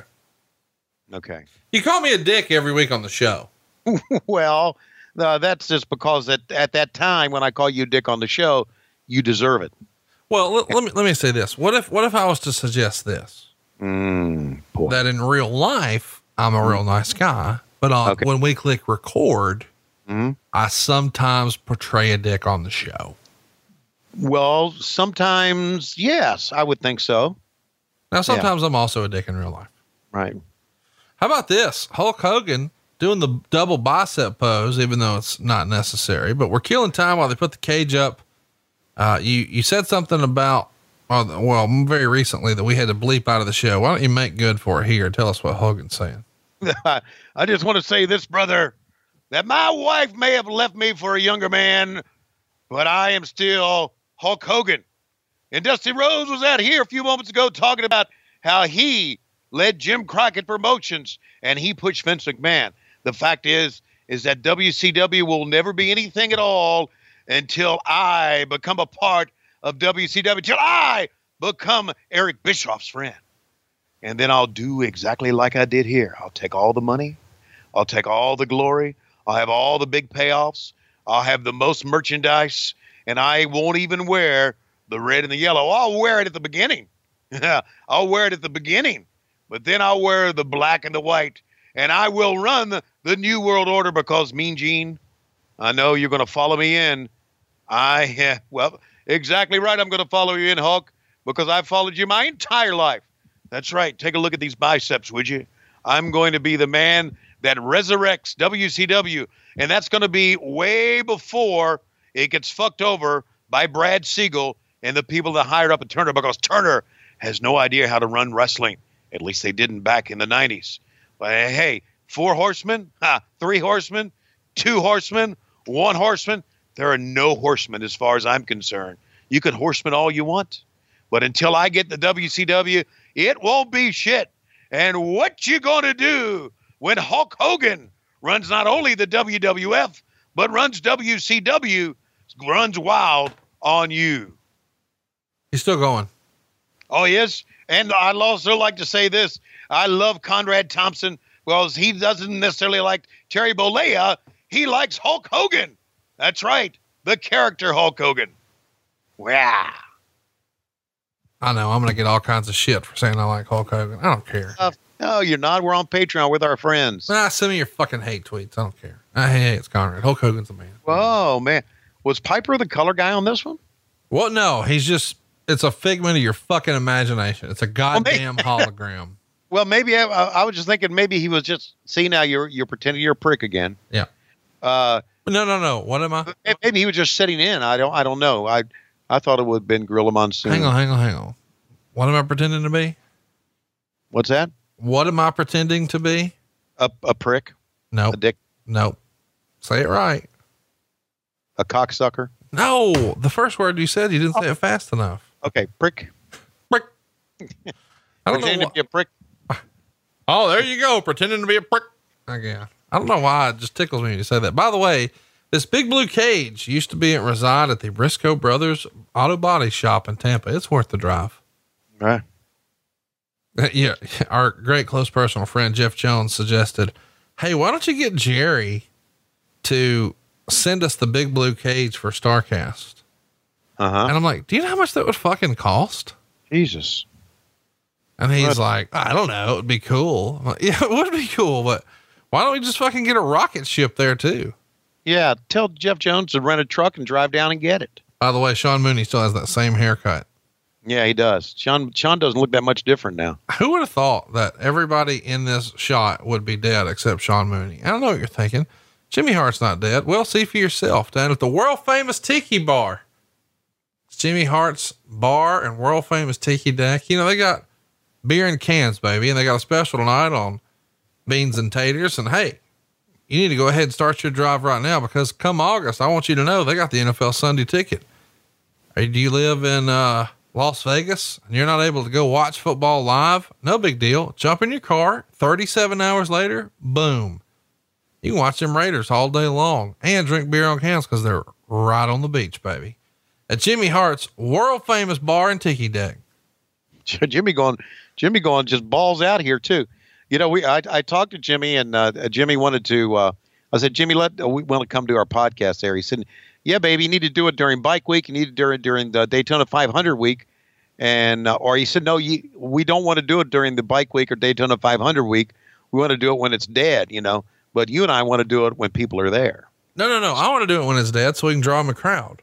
Okay. You call me a dick every week on the show. well, uh, that's just because at at that time when I call you Dick on the show, you deserve it. Well, let, let me, let me say this. What if, what if I was to suggest this? Mm. That in real life, I'm a real nice guy, but on, Okay. when we click record, Mhm. I sometimes portray a dick on the show. Well, sometimes yes, I would think so. Now, sometimes I'm also a dick in real life. Right. How about this? Hulk Hogan doing the double bicep pose, even though it's not necessary, but we're killing time while they put the cage up. Uh, you, you said something about, uh, well, very recently that we had to bleep out of the show. Why don't you make good for it here? Tell us what Hogan's saying. I just want to say this, brother, that my wife may have left me for a younger man, but I am still Hulk Hogan. And Dusty Rhodes was out here a few moments ago talking about how he led Jim Crockett Promotions and he pushed Vince McMahon. The fact is, is that WCW will never be anything at all until I become a part of WCW, until I become Eric Bischoff's friend. And then I'll do exactly like I did here. I'll take all the money, I'll take all the glory, I'll have all the big payoffs, I'll have the most merchandise, and I won't even wear the red and the yellow. I'll wear it at the beginning. I'll wear it at the beginning, but then I'll wear the black and the white, and I will run the, the New World Order because Mean Gene, I know you're going to follow me in. I, yeah, well, exactly right. I'm going to follow you in, Hulk, because I've followed you my entire life. That's right. Take a look at these biceps, would you? I'm going to be the man that resurrects WCW, and that's going to be way before it gets fucked over by Brad Siegel and the people that hired up at Turner because Turner has no idea how to run wrestling. At least they didn't back in the 90s. But hey, four horsemen, three horsemen, two horsemen, one horseman. There are no horsemen as far as I'm concerned. You can horseman all you want, but until I get the WCW, it won't be shit. And what you gonna do when Hulk Hogan runs not only the WWF but runs WCW, runs wild on you? He's still going. Oh, yes. And I'd also like to say this. I love Conrad Thompson. Well, he doesn't necessarily like Terry Bollea. He likes Hulk Hogan. That's right. The character Hulk Hogan. Wow. I know I'm going to get all kinds of shit for saying I like Hulk Hogan. I don't care. Uh, no, you're not. We're on Patreon with our friends. Nah, send me your fucking hate tweets. I don't care. I hate it's Conrad. Hulk Hogan's a man. Whoa, man. Was Piper the color guy on this one? Well, no, he's just, it's a figment of your fucking imagination. It's a goddamn hologram. Well, maybe I, I was just thinking maybe he was just, see now you're, you're pretending you're a prick again. Yeah. Uh, no, no, no. What am I? Maybe he was just sitting in. I don't, I don't know. I, I thought it would have been Gorilla Monsoon. Hang on, hang on, hang on. What am I pretending to be? What's that? What am I pretending to be? A, a prick? No. A dick? Nope. Say it right. A cocksucker? No, the first word you said, you didn't say it fast enough. Okay, prick. Prick. I don't Pretending know. to be a prick. Oh, there you go. Pretending to be a prick. Again. I don't know why it just tickles me when you say that. By the way, this big blue cage used to be at reside at the Briscoe Brothers Auto Body Shop in Tampa. It's worth the drive. Right. Yeah. Our great close personal friend, Jeff Jones suggested, Hey, why don't you get Jerry to send us the big blue cage for Starcast? Uh huh. And I'm like, do you know how much that would fucking cost? Jesus. And he's What? like, I don't know. It'd be cool. I'm like, yeah, it would be cool, but why don't we just fucking get a rocket ship there too? Yeah. Tell Jeff Jones to rent a truck and drive down and get it. By the way, Sean Mooney still has that same haircut. Yeah, he does. Sean, Sean doesn't look that much different now. Who would have thought that everybody in this shot would be dead except Sean Mooney? I don't know what you're thinking. Jimmy Hart's not dead. Well, see for yourself down at the world famous Tiki Bar. It's Jimmy Hart's bar and world famous Tiki Deck. You know, they got beer in cans, baby, and they got a special tonight on beans and taters. And hey, you need to go ahead and start your drive right now because come August, I want you to know they got the NFL Sunday ticket. Do you live in uh, Las Vegas and you're not able to go watch football live? No big deal. Jump in your car. 37 hours later, boom. You can watch them Raiders all day long and drink beer on cans because they're right on the beach, baby. At Jimmy Hart's world famous bar and tiki deck. Jimmy going, Jimmy going just balls out here too. You know, we I, I talked to Jimmy and uh, Jimmy wanted to. Uh, I said, Jimmy, let uh, we want to come to our podcast there. He said, Yeah, baby, you need to do it during Bike Week. You need to do it during the Daytona 500 week. And uh, or he said, No, you, we don't want to do it during the Bike Week or Daytona 500 week. We want to do it when it's dead, you know. But you and I want to do it when people are there. No, no, no. I want to do it when it's dead so we can draw them a crowd.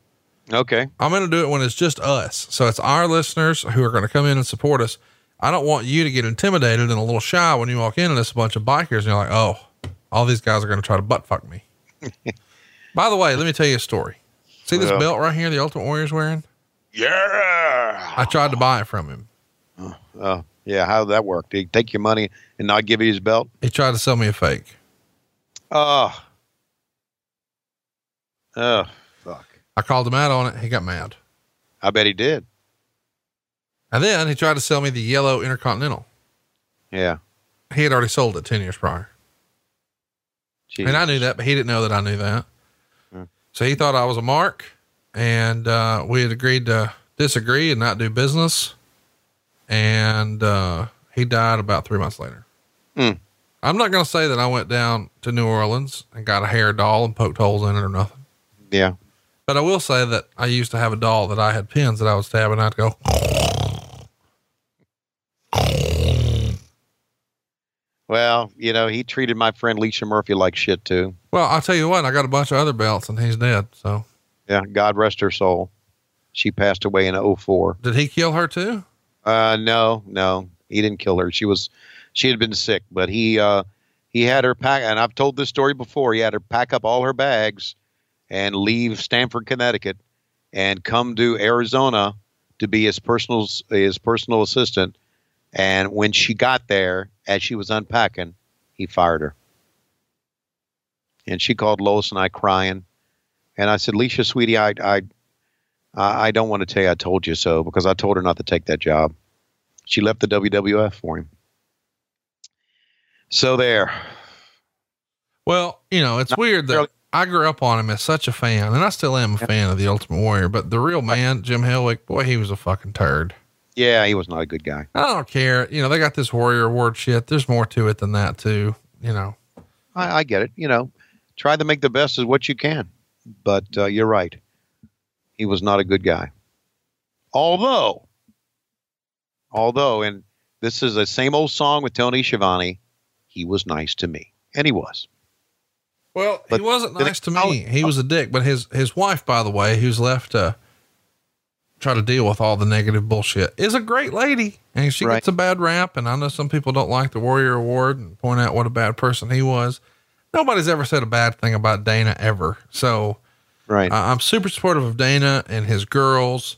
Okay. I'm going to do it when it's just us. So it's our listeners who are going to come in and support us. I don't want you to get intimidated and a little shy when you walk in and it's a bunch of bikers and you're like, oh, all these guys are going to try to butt fuck me. By the way, let me tell you a story. See this belt right here, the Ultimate Warrior's wearing? Yeah. I tried to buy it from him. Oh, yeah. How did that work? Did he take your money and not give you his belt? He tried to sell me a fake. Oh. Oh, fuck. I called him out on it. He got mad. I bet he did. And then he tried to sell me the yellow Intercontinental. Yeah. He had already sold it 10 years prior. And I knew that, but he didn't know that I knew that. Hmm. So he thought I was a mark and, uh, we had agreed to disagree and not do business. And, uh, he died about three months later. Hmm. I'm not going to say that I went down to New Orleans and got a hair doll and poked holes in it or nothing. Yeah. But I will say that I used to have a doll that I had pins that I would stab and I'd go, Well, you know, he treated my friend Leisha Murphy like shit too. well, I'll tell you what, I got a bunch of other belts and he's dead. So Yeah. God rest her soul. She passed away in 04. did he kill her too? Uh, no, no, he didn't kill her. She was, she had been sick, but he, uh, he had her pack, and I've told this story before. He had her pack up all her bags and leave Stamford, Connecticut, and come to Arizona to be his personal his personal assistant. And when she got there, as she was unpacking, he fired her. And she called Lois and I crying, and I said, "Leisha, sweetie, I I I don't want to tell you I told you so because I told her not to take that job. She left the WWF for him. So there. Well, you know, it's weird that I grew up on him as such a fan, and I still am a fan of the Ultimate Warrior. But the real man, Jim Hellwig, boy, he was a fucking turd. Yeah, he was not a good guy. I don't care. You know, they got this Warrior Award shit. There's more to it than that, too. You know, I, I get it. You know, try to make the best of what you can. But uh, you're right. He was not a good guy. Although, although, and this is the same old song with Tony Schiavone, he was nice to me. And he was. Well, But he wasn't nice to me. He was a dick, but his, his wife, by the way, who's left to try to deal with all the negative bullshit is a great lady and she Right. gets a bad rap. And I know some people don't like the Warrior Award and point out what a bad person he was. Nobody's ever said a bad thing about Dana ever. So Right. I- I'm super supportive of Dana and his girls,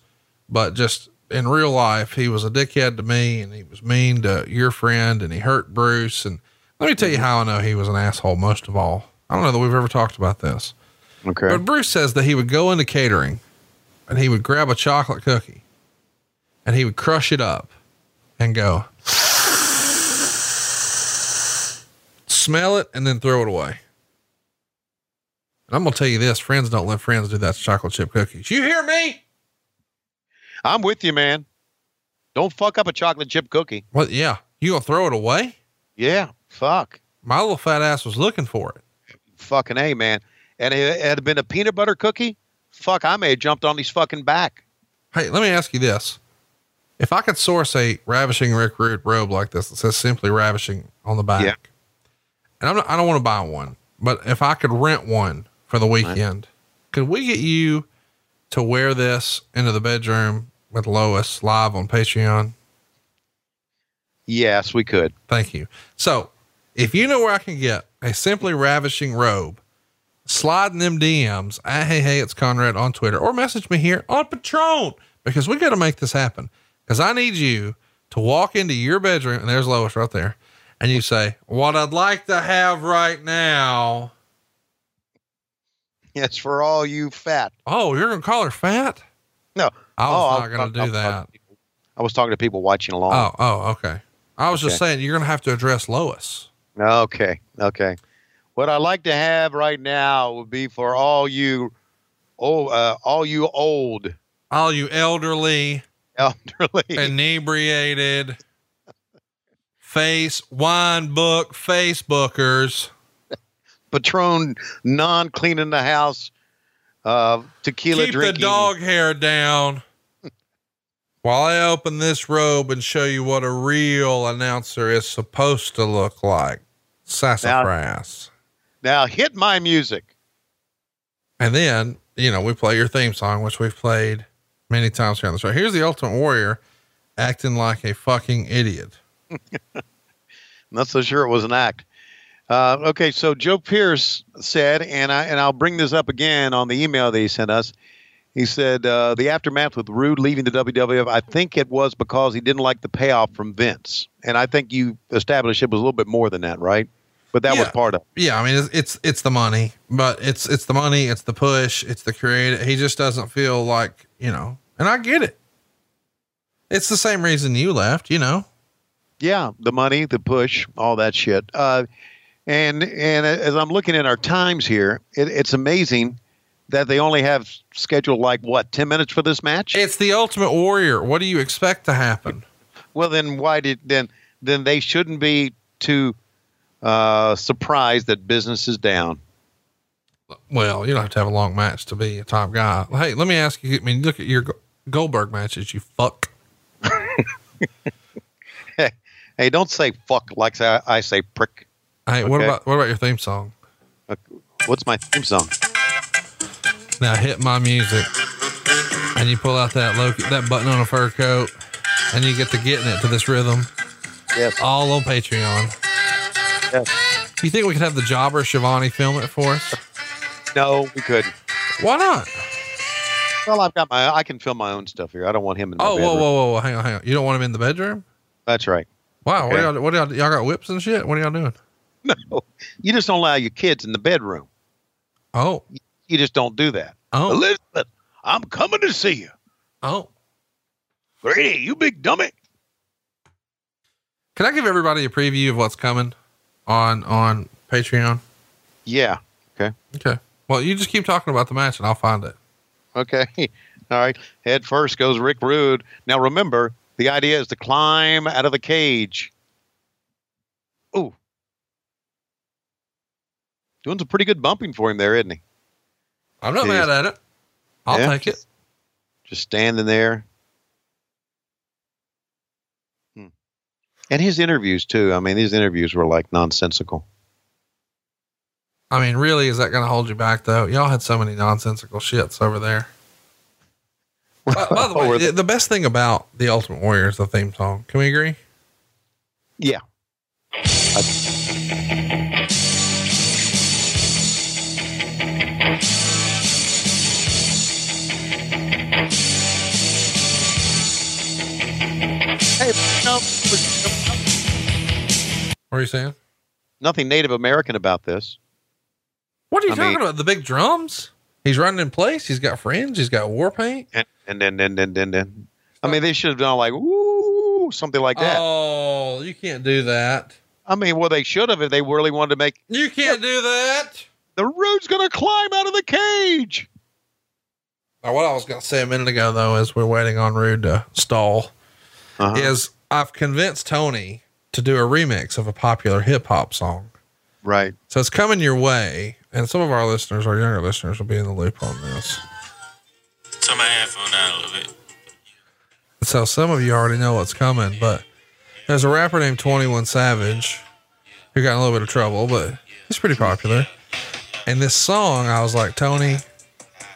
but just in real life, he was a dickhead to me and he was mean to your friend and he hurt Bruce. And let me tell you how I know he was an asshole most of all. I don't know that we've ever talked about this, okay. but Bruce says that he would go into catering and he would grab a chocolate cookie and he would crush it up and go, smell it and then throw it away. And I'm going to tell you this friends don't let friends do that chocolate chip cookies. You hear me? I'm with you, man. Don't fuck up a chocolate chip cookie. Well, yeah. You going to throw it away? Yeah. Fuck. My little fat ass was looking for it. Fucking A, man. And it had been a peanut butter cookie. Fuck, I may have jumped on his fucking back. Hey, let me ask you this. If I could source a ravishing Rick Rude robe like this that says simply ravishing on the back, Yeah. and I'm not, I don't want to buy one, but if I could rent one for the weekend, could we get you to wear this into the bedroom with Lois live on Patreon? Yes, we could. Thank you. So if you know where I can get a simply ravishing robe, slide in them DMs at Hey Hey, it's Conrad on Twitter or message me here on Patreon because we got to make this happen. Cause I need you to walk into your bedroom and there's Lois right there. And you say, what I'd like to have right now. Yes, for all you fat. Oh, you're going to call her fat? No. I was Oh, not going to do I- that. I was talking to people watching along. Oh, oh, okay. I was just saying you're going to have to address Lois. Okay. Okay. What I'd like to have right now would be for all you, oh, uh, all you old All you elderly, elderly. inebriated, face wine book Facebookers. Patreon non cleaning the house, uh, tequila Keep drinking. the dog hair down while I open this robe and show you what a real announcer is supposed to look like. Sassafras. Now hit my music. And then, you know, we play your theme song, which we've played many times here on the show. Here's the Ultimate Warrior acting like a fucking idiot. Not so sure it was an act. Uh, okay, so Joe Pierce said, and I and I'll bring this up again on the email that he sent us. He said uh, the aftermath with Rude leaving the WWF. I think it was because he didn't like the payoff from Vince, and I think you established it was a little bit more than that, right? But that was part of. it. Yeah, I mean it's, it's it's the money, but it's it's the money, it's the push, it's the creative. He just doesn't feel like you know, and I get it. It's the same reason you left, you know. Yeah, the money, the push, all that shit. Uh, and and as I'm looking at our times here, it, it's amazing that they only have scheduled like what ten minutes for this match. It's the Ultimate Warrior. What do you expect to happen? Well, then why did then then they shouldn't be too uh, surprised that business is down. Well, you don't have to have a long match to be a top guy. Hey, let me ask you. I mean, look at your Goldberg matches. You fuck. Hey, don't say fuck like I, I say prick. Hey, what about what about your theme song? What's my theme song? Now hit my music, and you pull out that that button on a fur coat, and you get to getting it to this rhythm. Yes. All on Patreon. Yes. You think we could have the jobber Shivani film it for us? No, we couldn't. Why not? Well, I've got my. I can film my own stuff here. I don't want him in. My Oh, whoa, bedroom. whoa, whoa, whoa! Hang on, hang on. You don't want him in the bedroom? That's right. Wow. What Okay. y'all? What y'all? Y'all got whips and shit? What are y'all doing? No, you just don't allow your kids in the bedroom. Oh, You just don't do that. oh, Elizabeth, I'm coming to see you. oh. Brady, you big dummy. Can I give everybody a preview of what's coming on on Patreon? Yeah. Okay. Okay. Well, you just keep talking about the match, and I'll find it. Okay. All right. Head first goes Rick Rude. Now remember, The idea is to climb out of the cage. Ooh. Doing some pretty good bumping for him there, isn't he? I'm not Jeez. mad at it. I'll Yeah. take it. Just standing there. And his interviews too. I mean, these interviews were like nonsensical. I mean, really, is that going to hold you back though? Y'all had so many nonsensical shits over there. by, by the way, the, the best thing about the Ultimate Warrior is the theme song. Can we agree? Yeah. Hey, no, What are you saying? nothing Native American about this. What are you I talking mean- about? The big drums? He's running in place. He's got friends. He's got war paint. And and then then then then then. I mean, they should have done like woo something like that. Oh, you can't do that. I mean, well, they should have if they really wanted to make You can't do that. the Rude's gonna climb out of the cage. Now, what I was to say a minute ago, though, is we're waiting on Rude to stall. Uh-huh. Is I've convinced Tony to do a remix of a popular hip hop song. Right. So it's coming your way, and some of our listeners, our younger listeners, will be in the loop on this. Turn my headphone down a little bit. So some of you already know what's coming, but there's a rapper named 21 Savage who got in a little bit of trouble, but he's pretty popular. And this song, I was like, Tony,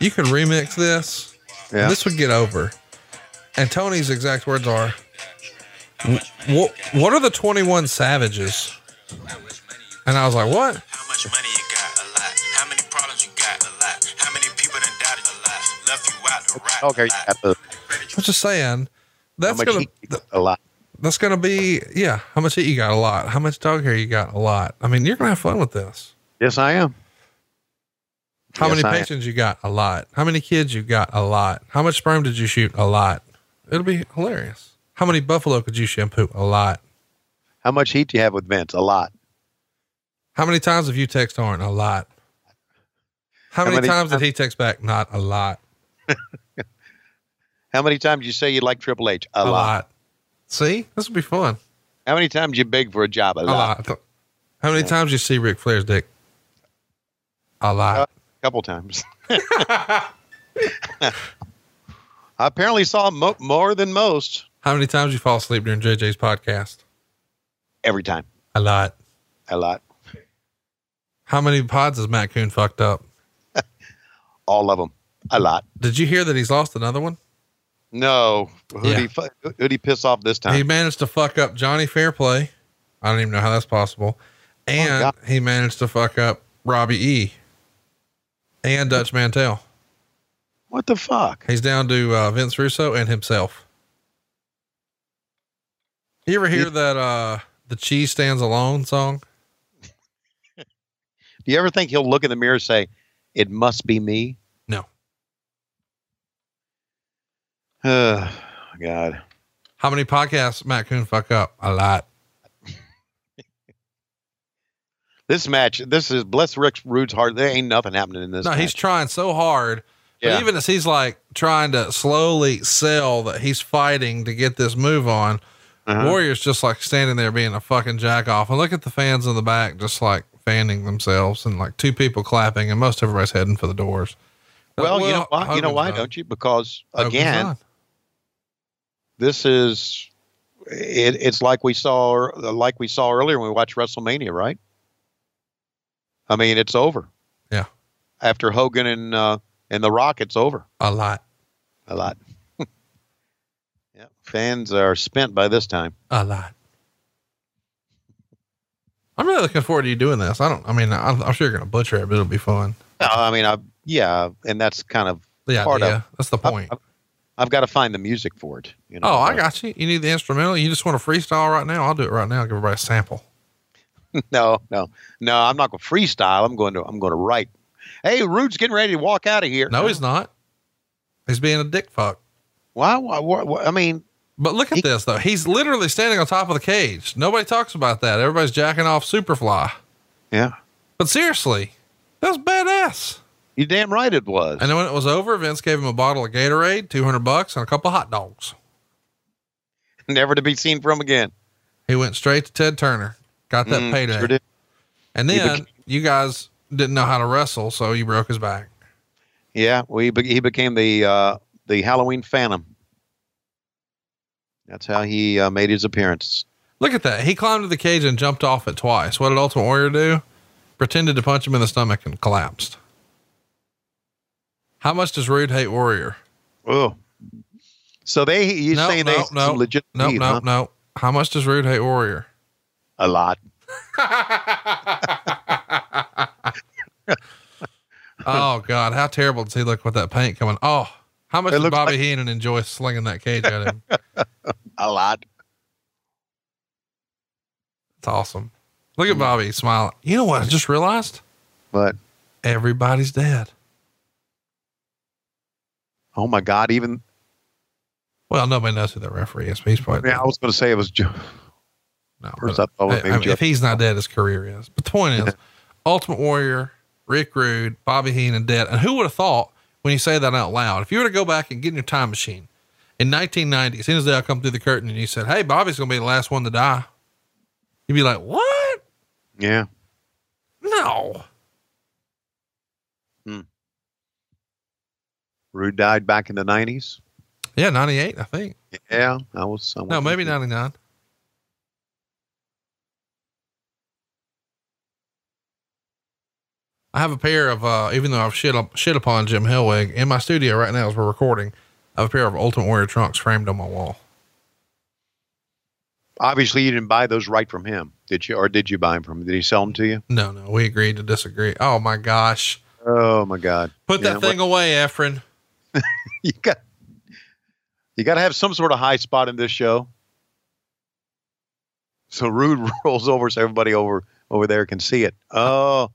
you could remix this. Yeah. This would get over. And Tony's exact words are, what, what are the 21 Savages? And I was like, what? How much money you got? A lot. How many problems you got? A lot. How many people done doubted a lot? Left you out to rot. Okay. a lot. I'm just saying. That's much gonna heat you a lot. that's gonna be yeah. How much heat you got? A lot. How much dog hair you got? A lot. I mean, you're gonna have fun with this. Yes, I am. How Yes, many I am. patients you got? A lot. How many kids you got? A lot. How much sperm did you shoot? A lot. It'll be hilarious. How many buffalo could you shampoo? A lot. How much heat do you have with Vince? A lot. How many times have you texted Horn? A lot. How, How many, many times did he text back? Not a lot. How many times did you say you like Triple H? A, A, lot. lot. See, this will be fun. How many times you beg for a job? A, A lot. lot. How many times you see Ric Flair's dick? A lot. Uh, A couple times. I apparently saw mo- more than most How many times you fall asleep during JJ's podcast? every time. A lot. A lot. How many pods has Matt Koon fucked up? All of them. A lot. Did you hear that he's lost another one? No. Who'd, Yeah. he, fu- who'd he piss off this time? He managed to fuck up Johnny Fairplay. I don't even know how that's possible. And God. he managed to fuck up Robbie E. and Dutch Mantell. what the fuck? He's down to uh, Vince Russo and himself. You ever hear that uh, the cheese stands alone song? Do you ever think he'll look in the mirror and say, it must be me? No. Oh, God. How many podcasts Matt Koon fuck up? A lot. This match, this is bless Rick Rude's heart. There ain't nothing happening in this. no, match. he's trying so hard. But Yeah. even as he's like trying to slowly sell that he's fighting to get this move on, Uh-huh. Warriors just like standing there being a fucking jack off. And look at the fans in the back just like fanning themselves and like two people clapping and most everybody's heading for the doors. well, you know why? You know why, don't you? Because again, this is it, it's like we saw like we saw earlier when we watched WrestleMania, right? I mean, it's over. Yeah. After Hogan and uh, and The Rock, it's over. a lot, A lot. Fans are spent by this time. a lot. I'm really looking forward to you doing this. I don't, I mean, I'm, I'm sure you're going to butcher it, but it'll be fun. No, I mean, I yeah, and that's kind of The part of. That's the point. I've, I've got to find the music for it. You know. oh, I got you. You need the instrumental. You just want to freestyle right now. I'll do it right now. Give everybody a sample. no, no, no. I'm not going to freestyle. I'm going to. I'm going to write. Hey, Rude's getting ready to walk out of here. No, he's not. He's being a dick fuck. Why? why, why, why- I mean, But look at He- this though. He's literally standing on top of the cage. Nobody talks about that. Everybody's jacking off Superfly. yeah. But seriously, that's badass. You damn right it was. And then when it was over, Vince gave him a bottle of Gatorade, 200 bucks and a couple of hot dogs. Never to be seen from again. He went straight to Ted Turner, got that Mm, payday. sure. And He then you guys didn't know how to wrestle, so you broke his back. Yeah, we be- he became the uh, the Halloween Phantom. That's how he uh, made his appearance. Look at that. He climbed to the cage and jumped off it twice. What did Ultimate Warrior do? Pretended to punch him in the stomach and collapsed. How much does Rude hate Warrior? Oh, so they you No, saying no, they no, legit no, no, no. How much does Rude hate Warrior? a lot. oh God, how terrible does he look with that paint coming? Oh, how much It does Bobby like- Heenan enjoy slinging that cage at him? A lot. It's awesome. Look at mm. Bobby smiling. You know what? I just realized But everybody's dead. oh my God, even Well, nobody knows who that referee is. But he's probably yeah, I was going to say it was. Joe. no. First but- I thought I- I mean, if he's not dead, his career is. But the point is, Ultimate Warrior, Rick Rude, Bobby Heenan dead. And who would have thought when you say that out loud? If you were to go back and get in your time machine in 1990, as soon as they all come through the curtain and you said, "Hey, Bobby's going to be the last one to die," you'd be like, "What? Yeah. No." Hmm. Rude died back in the nineties. Yeah, 98, I think. Yeah, I was. I No, maybe 99. I have a pair of, uh, even though I've shit, up, shit upon Jim Hellwig in my studio right now as we're recording, I have a pair of Ultimate Warrior trunks framed on my wall. Obviously, you didn't buy those right from him, did you? Or did you buy them from him? Did he sell them to you? No, no, we agreed to disagree. Oh my gosh. Oh my God! Put Yeah, that thing away, Efren. you got you got to have some sort of high spot in this show. So Rude rolls over so everybody over over there can see it. Oh,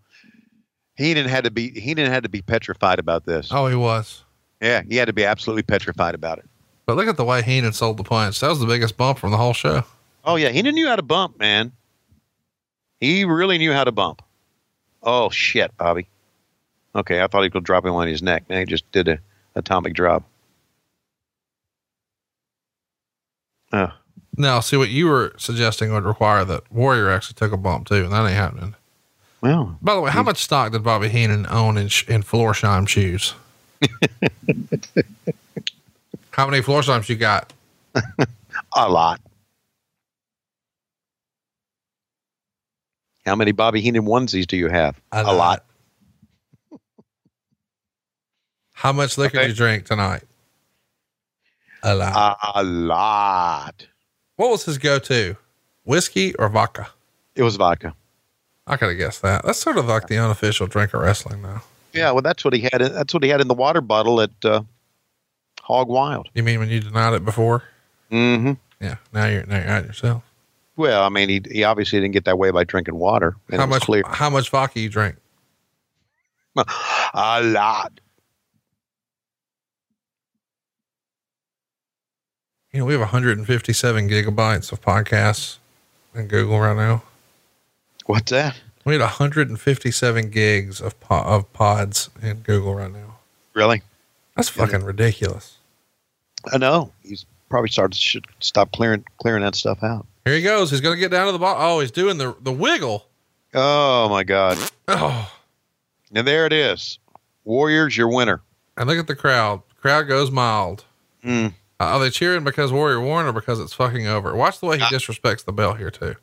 he didn't had to be he didn't had to be petrified about this. Oh, he was. Yeah, he had to be absolutely petrified about it. But look at the way Heenan sold the punch. That was the biggest bump from the whole show. Oh yeah, he knew how to bump, man. He really knew how to bump. Oh shit, Bobby. Okay, I thought he could drop him on his neck. Now he just did a atomic drop. Oh, Now, see what you were suggesting would require that Warrior actually took a bump too, and that ain't happening. Well, By the way, how much stock did Bobby Heenan own in, in Florsheim shoes? how many Florsheims you got? a lot. How many Bobby Heenan onesies do you have? A A lot. How much liquor Okay. did you drink tonight? A lot. A lot. what was his go-to? Whiskey or vodka? It was vodka. I could have guessed that. That's sort of like the unofficial drink of wrestling now. Yeah, well, that's what he had. in- That's what he had in the water bottle at uh, Hog Wild. You mean when you denied it before? Mm-hmm. Yeah. Now you're now you're at yourself. Well, I mean, he he obviously didn't get that way by drinking water. How much? Clear. How much vodka you drink? A lot. You know, we have 157 gigabytes of podcasts in Google right now. What's that? We had 157 gigs of po- of pods in Google right now. Really? That's fucking ridiculous. I know. He's probably started should stop clearing clearing that stuff out. Here he goes. He's gonna get down to the bottom. Oh, he's doing the the wiggle. Oh my God! Oh, And there it is. Warriors, your winner. and look at the crowd. Crowd goes mild. Mm. Uh, are they cheering because Warrior won or because it's fucking over? Watch the way he disrespects the bell here too.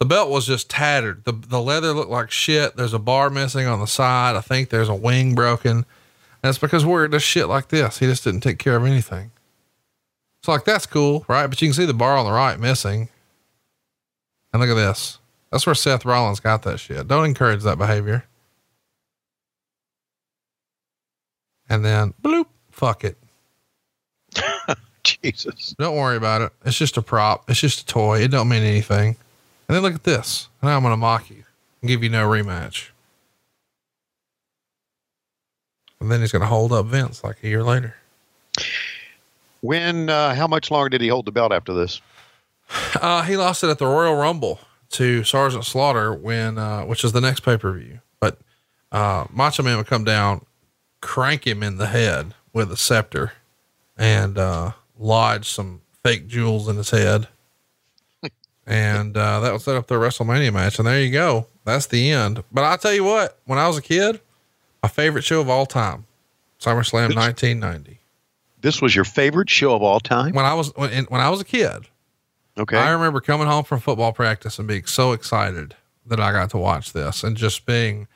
The belt was just tattered. The the leather looked like shit. There's a bar missing on the side. I think there's a wing broken. It's because Warrior does shit like this. He just didn't take care of anything. So like that's cool, right? But you can see the bar on the right missing. And look at this. That's where Seth Rollins got that shit. Don't encourage that behavior. And then bloop, fuck it. Jesus. Don't worry about it. It's just a prop. It's just a toy. It don't mean anything. And then look at this. Now I'm going to mock you and give you no rematch. And then he's going to hold up Vince like a year later. When? Uh, how much longer did he hold the belt after this? Uh, he lost it at the Royal Rumble to Sergeant Slaughter when, uh, which is the next pay per view. But, uh, Macho Man would come down, crank him in the head with a scepter and, uh, lodge some fake jewels in his head. And uh, that was set up the WrestleMania match. And there you go. That's the end. But I'll tell you what, when I was a kid, my favorite show of all time, SummerSlam 1990. This was your favorite show of all time? When I was when, when I was a kid, Okay. I remember coming home from football practice and being so excited that I got to watch this and just being,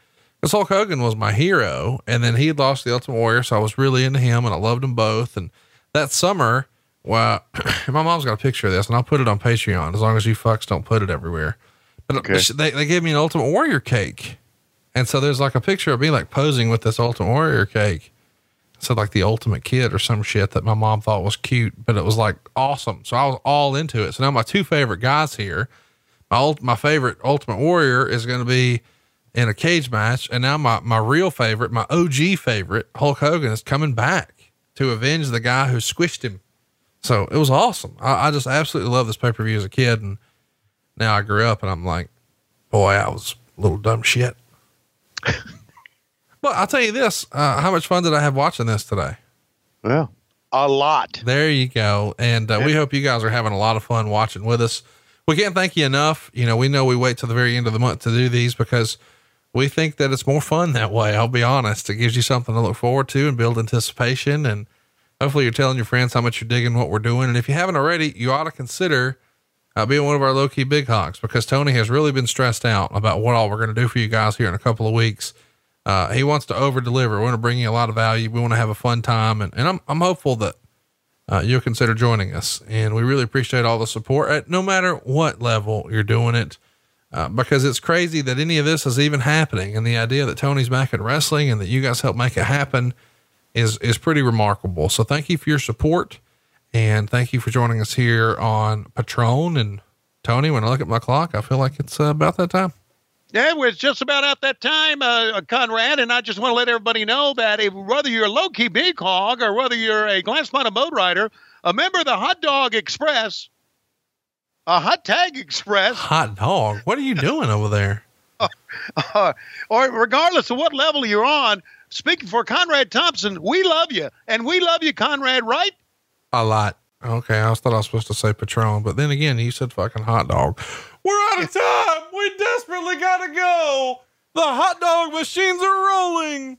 because Hulk Hogan was my hero. And then he had lost the Ultimate Warrior. So I was really into him and I loved them both. And that summer, well, my mom's got a picture of this and I'll put it on Patreon as long as you fucks don't put it everywhere. But uh, Okay. they, they gave me an Ultimate Warrior cake. And so there's like a picture of me like posing with this Ultimate Warrior cake. So like the ultimate kid or some shit that my mom thought was cute, but it was like awesome. So I was all into it. So now my two favorite guys here, my ult- my favorite Ultimate Warrior is going to be in a cage match, and now my my real favorite, my OG favorite, Hulk Hogan is coming back to avenge the guy who squished him. So it was awesome. I, I just absolutely love this pay per view as a kid, and now I grew up, and I'm like, boy, I was a little dumb shit. but I'll tell you this: uh, how much fun did I have watching this today? Well, a lot. There you go. And uh, we hope you guys are having a lot of fun watching with us. We can't thank you enough. You know, we know we wait till the very end of the month to do these because we think that it's more fun that way. I'll be honest. It gives you something to look forward to and build anticipation. And hopefully you're telling your friends how much you're digging what we're doing. And if you haven't already, you ought to consider uh, being one of our low key big hogs because Tony has really been stressed out about what all we're going to do for you guys here in a couple of weeks. Uh, he wants to over deliver. We want to bring you a lot of value. We want to have a fun time. And, and I'm, I'm hopeful that uh, you'll consider joining us. And we really appreciate all the support at no matter what level you're doing it. Uh, because it's crazy that any of this is even happening. And the idea that Tony's back in wrestling and that you guys help make it happen is, is pretty remarkable. So thank you for your support and thank you for joining us here on Patreon. And Tony, when I look at my clock, I feel like it's uh, about that time. Yeah, it's just about at that time, uh, Conrad, and I just want to let everybody know that if, whether you're a low-key big hog or whether you're a glass spotted boat rider, a member of the Hot Dog Express, a Hot Tag Express, Hot dog. What are you doing over there? uh, or regardless of what level you're on, speaking for Conrad Thompson, we love you, and we love you, Conrad, right? A lot. Okay. I thought I was supposed to say Patron, but then again, you said fucking hot dog. We're out of time. We desperately gotta go. The hot dog machines are rolling.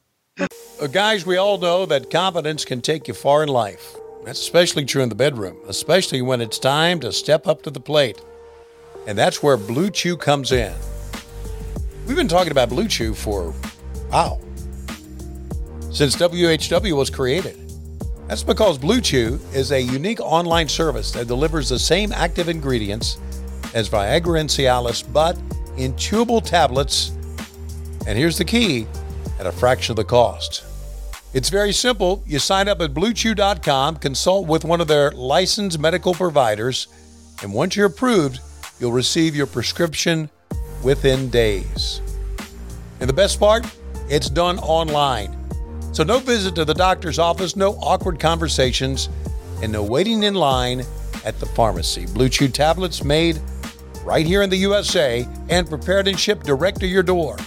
Uh, guys, we all know that confidence can take you far in life. That's especially true in the bedroom, especially when it's time to step up to the plate. And that's where Blue Chew comes in. We've been talking about Blue Chew for, wow, since WHW was created. That's because Blue Chew is a unique online service that delivers the same active ingredients as Viagra and Cialis, but in chewable tablets. And here's the key at a fraction of the cost. It's very simple. You sign up at bluechew.com, consult with one of their licensed medical providers, and once you're approved, you'll receive your prescription within days. And the best part, it's done online. So no visit to the doctor's office, no awkward conversations, and no waiting in line at the pharmacy. Blue Chew tablets made right here in the USA and prepared and shipped direct to your door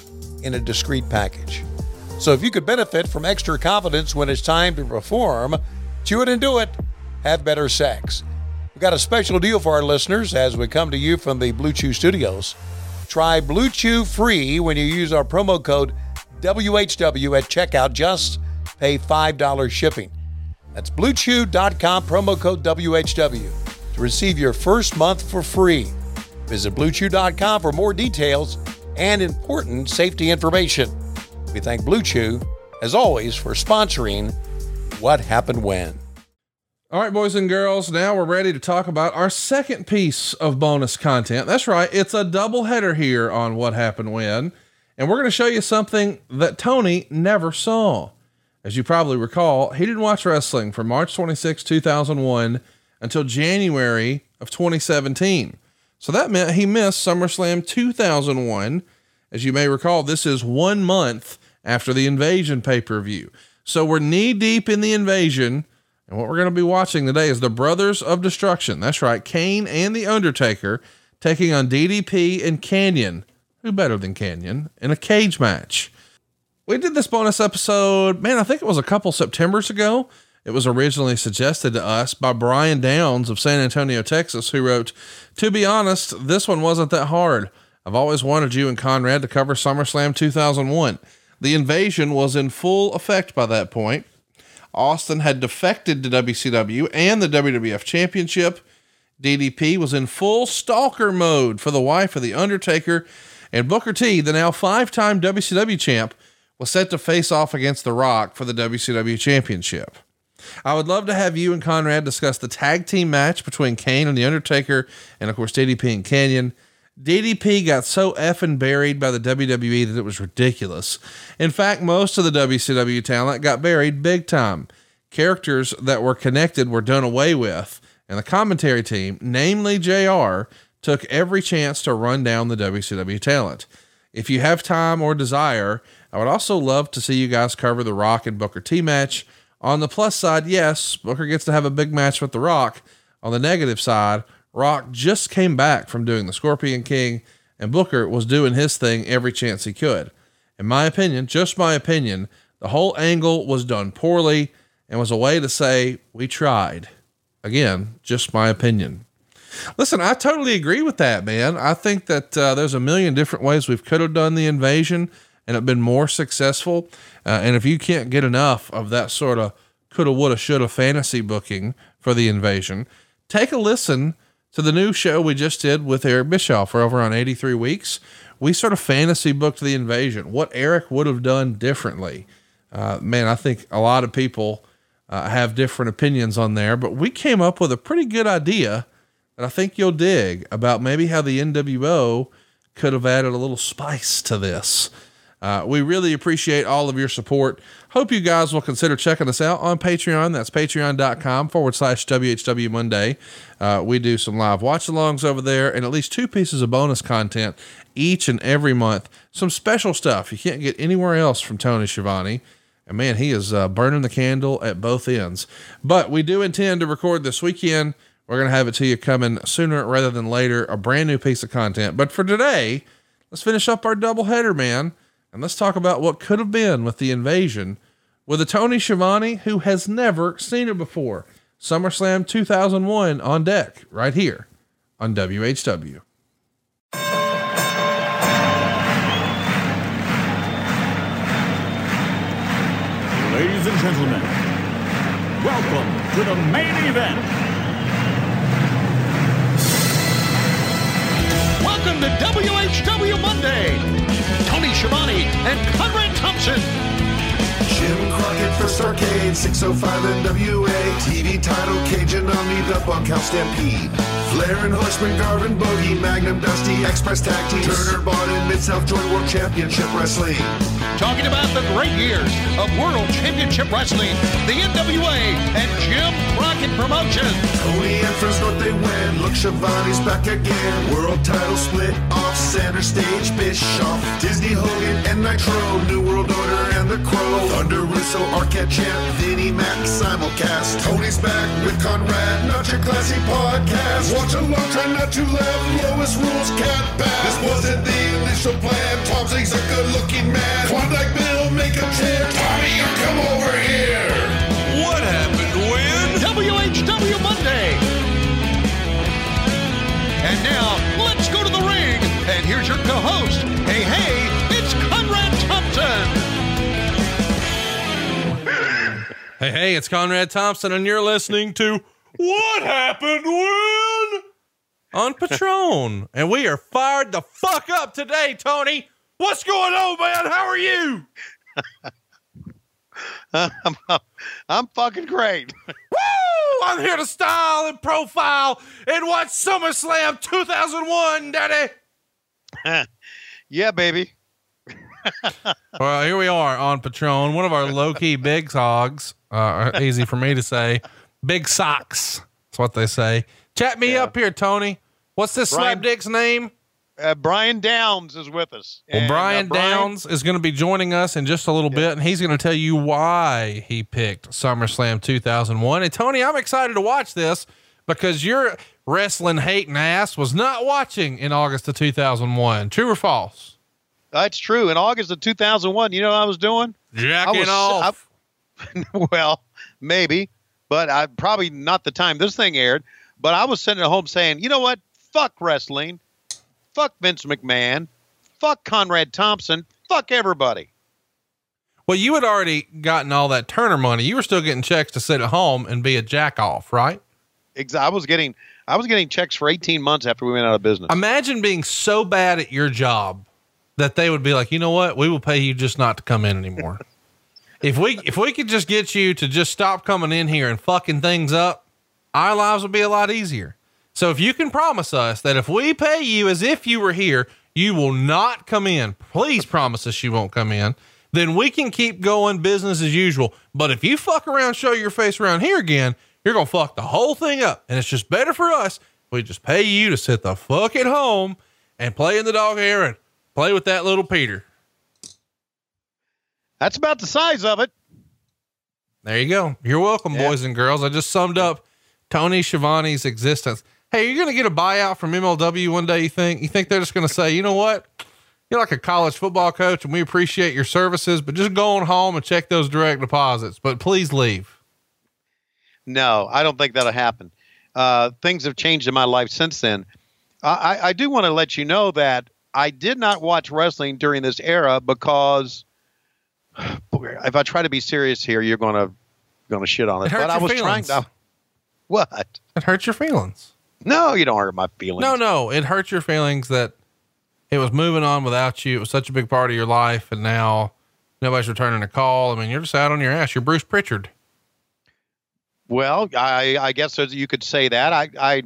in a discreet package. So if you could benefit from extra confidence when it's time to perform, chew it and do it. Have better sex. We've got a special deal for our listeners as we come to you from the Blue Chew studios. Try Blue Chew free when you use our promo code WHW at checkout. Just pay $5 shipping. That's bluechew.com, promo code WHW to receive your first month for free. Visit bluechew.com for more details and important safety information. We thank Blue Chew, as always, for sponsoring What Happened When. All right, boys and girls, now we're ready to talk about our second piece of bonus content. That's right, it's a double header here on What Happened When, and we're going to show you something that Tony never saw. As you probably recall, he didn't watch wrestling from March 26, 2001 until January of 2017. So that meant he missed SummerSlam 2001. As you may recall, this is one month after the Invasion pay per view. So we're knee deep in the Invasion. And what we're going to be watching today is the Brothers of Destruction. That's right, Kane and The Undertaker taking on DDP and Kanyon. Who better than Kanyon in a cage match? We did this bonus episode, man, I think it was a couple Septembers ago. It was originally suggested to us by Bryan Downs of San Antonio, Texas, who wrote, To be honest, this one wasn't that hard. I've always wanted you and Conrad to cover SummerSlam 2001. The invasion was in full effect by that point. Austin had defected to WCW and the WWF Championship. DDP was in full stalker mode for the wife of The Undertaker, and Booker T, the now five time WCW champ, was set to face off against The Rock for the WCW Championship. I would love to have you and Conrad discuss the tag team match between Kane and The Undertaker, and of course, DDP and Kanyon. DDP got so effing buried by the WWE that it was ridiculous. In fact, most of the WCW talent got buried big time. Characters that were connected were done away with, and the commentary team, namely JR, took every chance to run down the WCW talent. If you have time or desire, I would also love to see you guys cover the Rock and Booker T match. On the plus side, yes, Booker gets to have a big match with the Rock. On the negative side, Rock just came back from doing the Scorpion King, and Booker was doing his thing every chance he could. In my opinion, just my opinion, the whole angle was done poorly and was a way to say, we tried. Again, just my opinion. Listen, I totally agree with that, man. I think that uh, there's a million different ways we could have done the invasion and have been more successful. Uh, and if you can't get enough of that sort of coulda, woulda, shoulda fantasy booking for the invasion, take a listen to the new show we just did with Eric Bischoff for over on 83 weeks. We sort of fantasy booked the invasion, what Eric would have done differently. Uh, man, I think a lot of people uh, have different opinions on there, but we came up with a pretty good idea that I think you'll dig about maybe how the NWO could have added a little spice to this. Uh, we really appreciate all of your support. Hope you guys will consider checking us out on Patreon. That's patreon.com forward slash WHW Monday. Uh, we do some live watch alongs over there and at least two pieces of bonus content each and every month. Some special stuff you can't get anywhere else from Tony Schiavone. And man, he is uh, burning the candle at both ends. But we do intend to record this weekend. We're going to have it to you coming sooner rather than later, a brand new piece of content. But for today, let's finish up our double header, man. And let's talk about what could have been with the invasion with a Tony Schiavone who has never seen it before. SummerSlam 2001 on deck right here on WHW. Ladies and gentlemen, welcome to the main event. Welcome to WHW Monday. Tony Schiavone and Conrad Thompson. Jim Crockett First Arcade, 605 NWA. TV title, Cajun Omni, the Bunkhouse Stampede. Flair and Horseman, Garvin, Bogey, Magnum, Dusty, Express Tag Team. Turner, Bond, Mid-South Joint World Championship Wrestling. Talking about the great years of World Championship Wrestling, the NWA, and Jim Crockett Promotions. Tony and friends North they win. Look, Schiavone's back again. World title split off center stage. Bischoff, Disney, Hogan, and Nitro. New World Order and the Crow. Thunder, Russo, Arquette Champ, Vinnie Mac, simulcast. Tony's back with Conrad, not your classy podcast. Watch along, try not to laugh. Lowest rules, cat back. This wasn't the initial plan. Tom Zigg's a good looking man. Klondike Bill, make a chair. Tommy, you come over here. What happened when? WHW Monday. And now, let's go to the ring. And here's your co-host. Hey, hey, it's Conrad Thompson. Hey, hey, it's Conrad Thompson, and you're listening to What Happened When? On Patreon. and we are fired the fuck up today, Tony. What's going on, man? How are you? I'm, I'm fucking great. Woo! I'm here to style and profile and watch SummerSlam 2001, Daddy. yeah, baby. Well, here we are on Patreon, one of our low key big hogs. Uh, easy for me to say. Big socks. That's what they say. Chat me up here, Tony. What's this Bryan- slapdick's name? Uh, Bryan Downs is with us. Well, And, uh, Bryan Downs is going to be joining us in just a little bit, and he's going to tell you why he picked SummerSlam 2001. And Tony, I'm excited to watch this because your wrestling hating ass was not watching in August of 2001. True or false? That's true. In August of 2001, you know what I was doing? Jacking I was, off. I- well, maybe. but I probably not the time this thing aired. But I was sitting at home saying, you know what? Fuck wrestling. Fuck Vince McMahon. Fuck Conrad Thompson. Fuck everybody. Well, you had already gotten all that Turner money. You were still getting checks to sit at home and be a jack off, right? I was getting I was getting checks for 18 months after we went out of business. Imagine being so bad at your job that they would be like, you know what? We will pay you just not to come in anymore. if we if we could just get you to just stop coming in here and fucking things up, our lives would be a lot easier. So if you can promise us that if we pay you as if you were here, you will not come in. Please promise us you won't come in. Then we can keep going business as usual. But if you fuck around, show your face around here again, you're gonna fuck the whole thing up. And it's just better for us. We just pay you to sit the fuck at home and play in the dog hair and play with that little Peter. That's about the size of it. There you go. You're welcome, Yeah. boys and girls. I just summed up Tony Schiavone's existence. Hey, you're gonna get a buyout from MLW one day. You think? You think they're just gonna say, you know what? You're like a college football coach, and we appreciate your services, but just go on home and check those direct deposits. But please leave. No, I don't think that'll happen. Uh, things have changed in my life since then. I, I do want to let you know that I did not watch wrestling during this era because if I try to be serious here, you're gonna gonna shit on It it. But I was trying to. What? It hurts your feelings. No, you don't hurt my feelings. No, no, it hurts your feelings that it was moving on without you. It was such a big part of your life, and now nobody's returning a call. I mean, you're just out on your ass. You're Bruce Pritchard. Well, I, I guess you could say that. I, I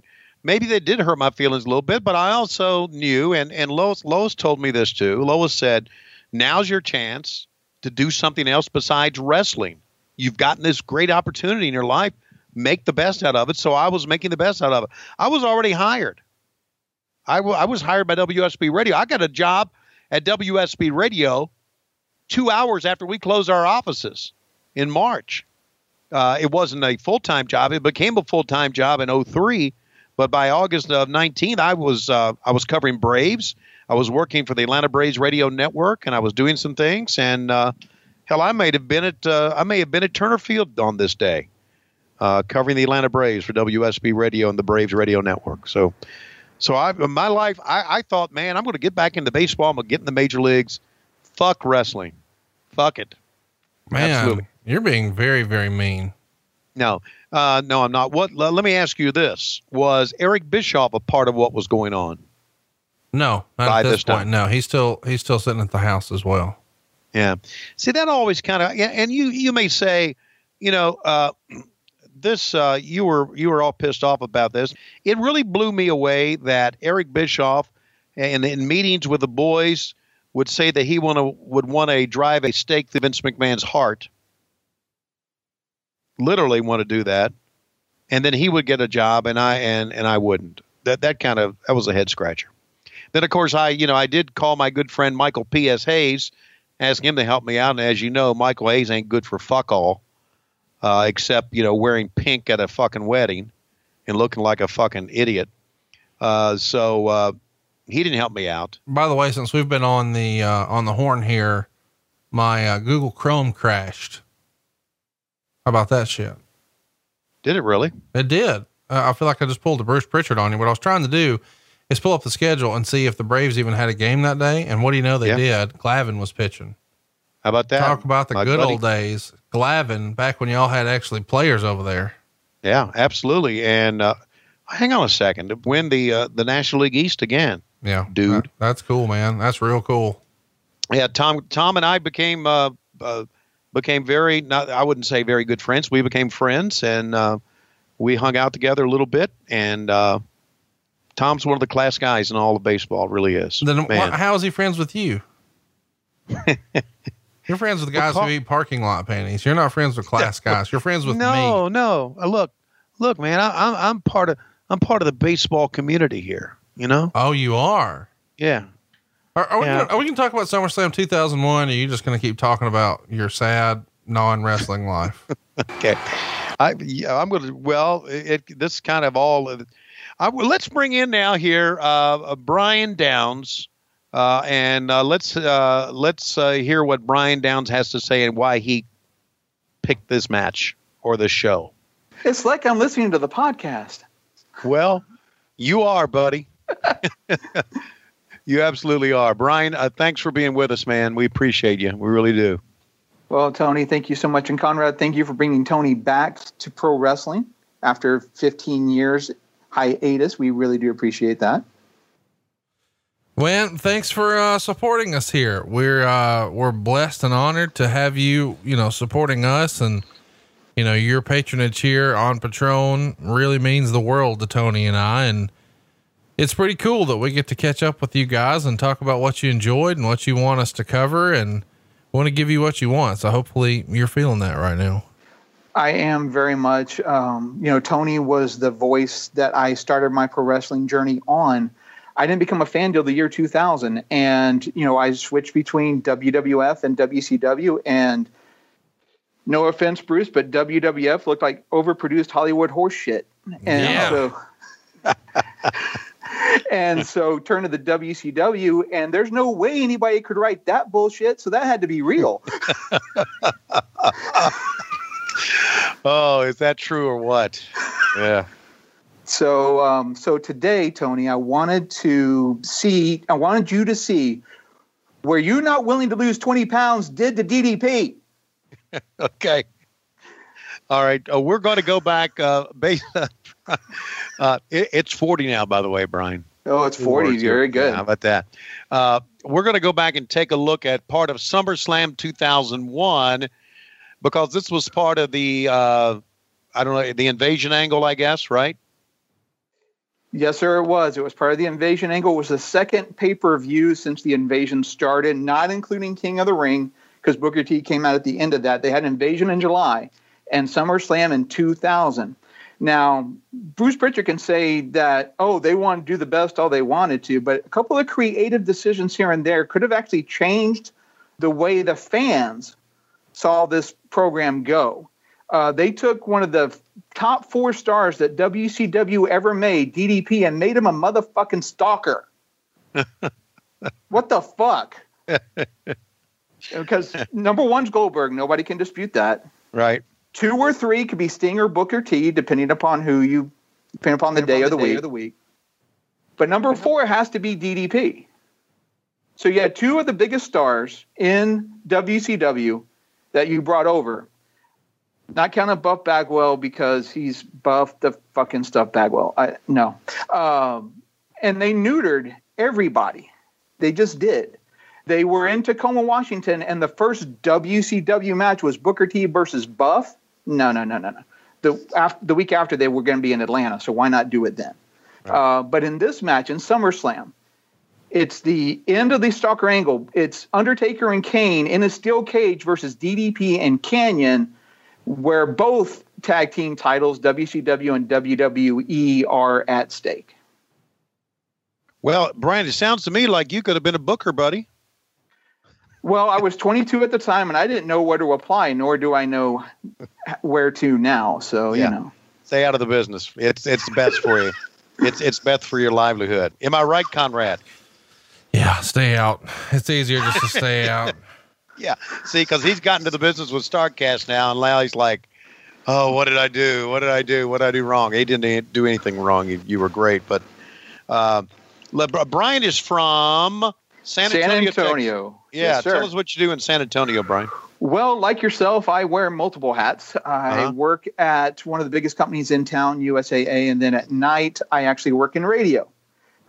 maybe they did hurt my feelings a little bit, but I also knew, and and Lois Lois told me this too. Lois said, "Now's your chance to do something else besides wrestling. You've gotten this great opportunity in your life. Make the best out of it." So I was making the best out of it. I was already hired. I I was hired by WSB Radio. I got a job at WSB Radio two hours after we closed our offices in March uh, it wasn't a full time job. It became a full time job in 03. But by August of 19, I was uh, I was covering Braves. I was working for the Atlanta Braves radio network, and I was doing some things. And uh, hell, I may have been at uh, I may have been at Turner Field on this day, uh, covering the Atlanta Braves for WSB Radio and the Braves radio network. So, so I in my life, I, I thought, man, I'm going to get back into baseball. I'm going to get in the major leagues. Fuck wrestling. Fuck it. Man, Absolutely. you're being very, very mean. No, uh, no, I'm not. What? l- Let me ask you this: Was Eric Bischoff a part of what was going on? No, not By at this, this point. time. No, he's still he's still sitting at the house as well. Yeah. See, that always kind of, yeah, and you you may say, you know, uh, this uh, you were you were all pissed off about this. It really blew me away that Eric Bischoff, and in meetings with the boys, would say that he want to would want to drive a stake through Vince McMahon's heart. Literally want to do that, and then he would get a job, and I and and I wouldn't. That that kind of that was a head scratcher. Then of course I you know I did call my good friend Michael P S Hayes, ask him to help me out, and as you know Michael Hayes ain't good for fuck all, uh, except you know wearing pink at a fucking wedding, and looking like a fucking idiot. Uh, so uh, he didn't help me out. By the way, since we've been on the uh, on the horn here, my uh, Google Chrome crashed. How about that shit? Did it really? It did. Uh, I feel like I just pulled a Bruce Pritchard on you. What I was trying to do is pull up the schedule and see if the Braves even had a game that day. And what do you know they Yeah. did? Glavine was pitching. How about that? Talk about the My good buddy. old days. Glavine, back when y'all had actually players over there. Yeah, absolutely. And uh, hang on a second. Win the uh, the National League East again. Yeah, Dude. that- that's cool, man. That's real cool. Yeah, Tom Tom and I became uh, uh, became very not I wouldn't say very good friends. We became friends and uh, we hung out together a little bit. And uh, Tom's one of the class guys in all of baseball. Really is. Then wh- how is he friends with you? You're friends with the guys Well, who eat parking lot panties. You're not friends with class guys. You're friends with me. no, no. Uh, look, look, man. I, I'm I'm part of I'm part of the baseball community here. You know. Oh, you are. Yeah. Are, are, we Yeah. gonna, are we going to talk about SummerSlam 2001? Or are you just going to keep talking about your sad non wrestling life? Okay. I yeah, I'm going to well, it, it this kind of all I, let's bring in now here uh, uh, Bryan Downs uh, and uh, let's uh, let's uh, hear what Bryan Downs has to say and why he picked this match or this show. It's like I'm listening to the podcast. Well, you are, buddy. you absolutely are. Bryan, uh, thanks for being with us, man. We appreciate you. We really do. Well, Tony, thank you so much. And Conrad, thank you for bringing Tony back to pro wrestling after 15 years hiatus. We really do appreciate that. Well, thanks for uh, supporting us here. We're uh, we're blessed and honored to have you, you know, supporting us, and you know, your patronage here on Patreon really means the world to Tony and I, and it's pretty cool that we get to catch up with you guys and talk about what you enjoyed and what you want us to cover, and want to give you what you want. So hopefully, you're feeling that right now. I am very much. Um, you know, Tony was the voice that I started my pro wrestling journey on. I didn't become a fan till the year 2000, and you know, I switched between WWF and WCW. And no offense, Bruce, but WWF looked like overproduced Hollywood horse shit. And Yeah. so, and so turn to the WCW, and there's no way anybody could write that bullshit. So that had to be real. Oh, is that true or what? Yeah. So, um, so today, Tony, I wanted to see, I wanted you to see where you not willing to lose 20 pounds did to DDP. Okay. All right. Uh, we're going to go back. Uh, base, uh, it, it's 40 now, by the way, Bryan. Oh, it's 40. Very good. Yeah, how about that? Uh, we're going to go back and take a look at part of SummerSlam 2001 because this was part of the, uh, I don't know, the invasion angle, I guess, right? Yes, sir, it was. It was part of the invasion angle. It was the second pay per view since the invasion started, not including King of the Ring, because Booker T came out at the end of that. They had invasion in July and SummerSlam in 2000. Now, Bruce Pritchard can say that, oh, they want to do the best all they wanted to, but a couple of creative decisions here and there could have actually changed the way the fans saw this program go. Uh, they took one of the top four stars that WCW ever made, DDP, and made him a motherfucking stalker. what the fuck? Because number one's Goldberg. Nobody can dispute that. Right. Two or three could be Sting or Booker T, depending upon who you, depending upon the day, of the, week. week. But number four has to be DDP. So you had two of the biggest stars in WCW that you brought over. Not counting Buff Bagwell because he's buffed the fucking stuff Bagwell. I no. Um, and they neutered everybody. They just did. They were in Tacoma, Washington, and the first WCW match was Booker T versus Buff. No, no, no, no, no. The after, the week after they were going to be in Atlanta, so why not do it then? Uh, but in this match in SummerSlam, it's the end of the Stalker Angle. It's Undertaker and Kane in a steel cage versus DDP and Kanyon, where both tag team titles, WCW and WWE, are at stake. Well, Bryan, it sounds to me like you could have been a booker, buddy. Well, I was 22 at the time, and I didn't know where to apply, nor do I know where to now. So Yeah. you know, Stay out of the business. It's it's best for you. It's it's best for your livelihood. Am I right, Conrad? Yeah, stay out. It's easier just to stay out. Yeah. See, because he's gotten to the business with Starrcast now, and now he's like, "Oh, what did I do? What did I do? What did I do wrong?" He didn't do anything wrong. You, you were great, but uh, Le- Bryan is from San San Antonio. Antonio. Yeah. Yes, tell us what you do in San Antonio, Bryan. Well, like yourself, I wear multiple hats. I Uh-huh. work at one of the biggest companies in town, USAA, and then at night I actually work in radio.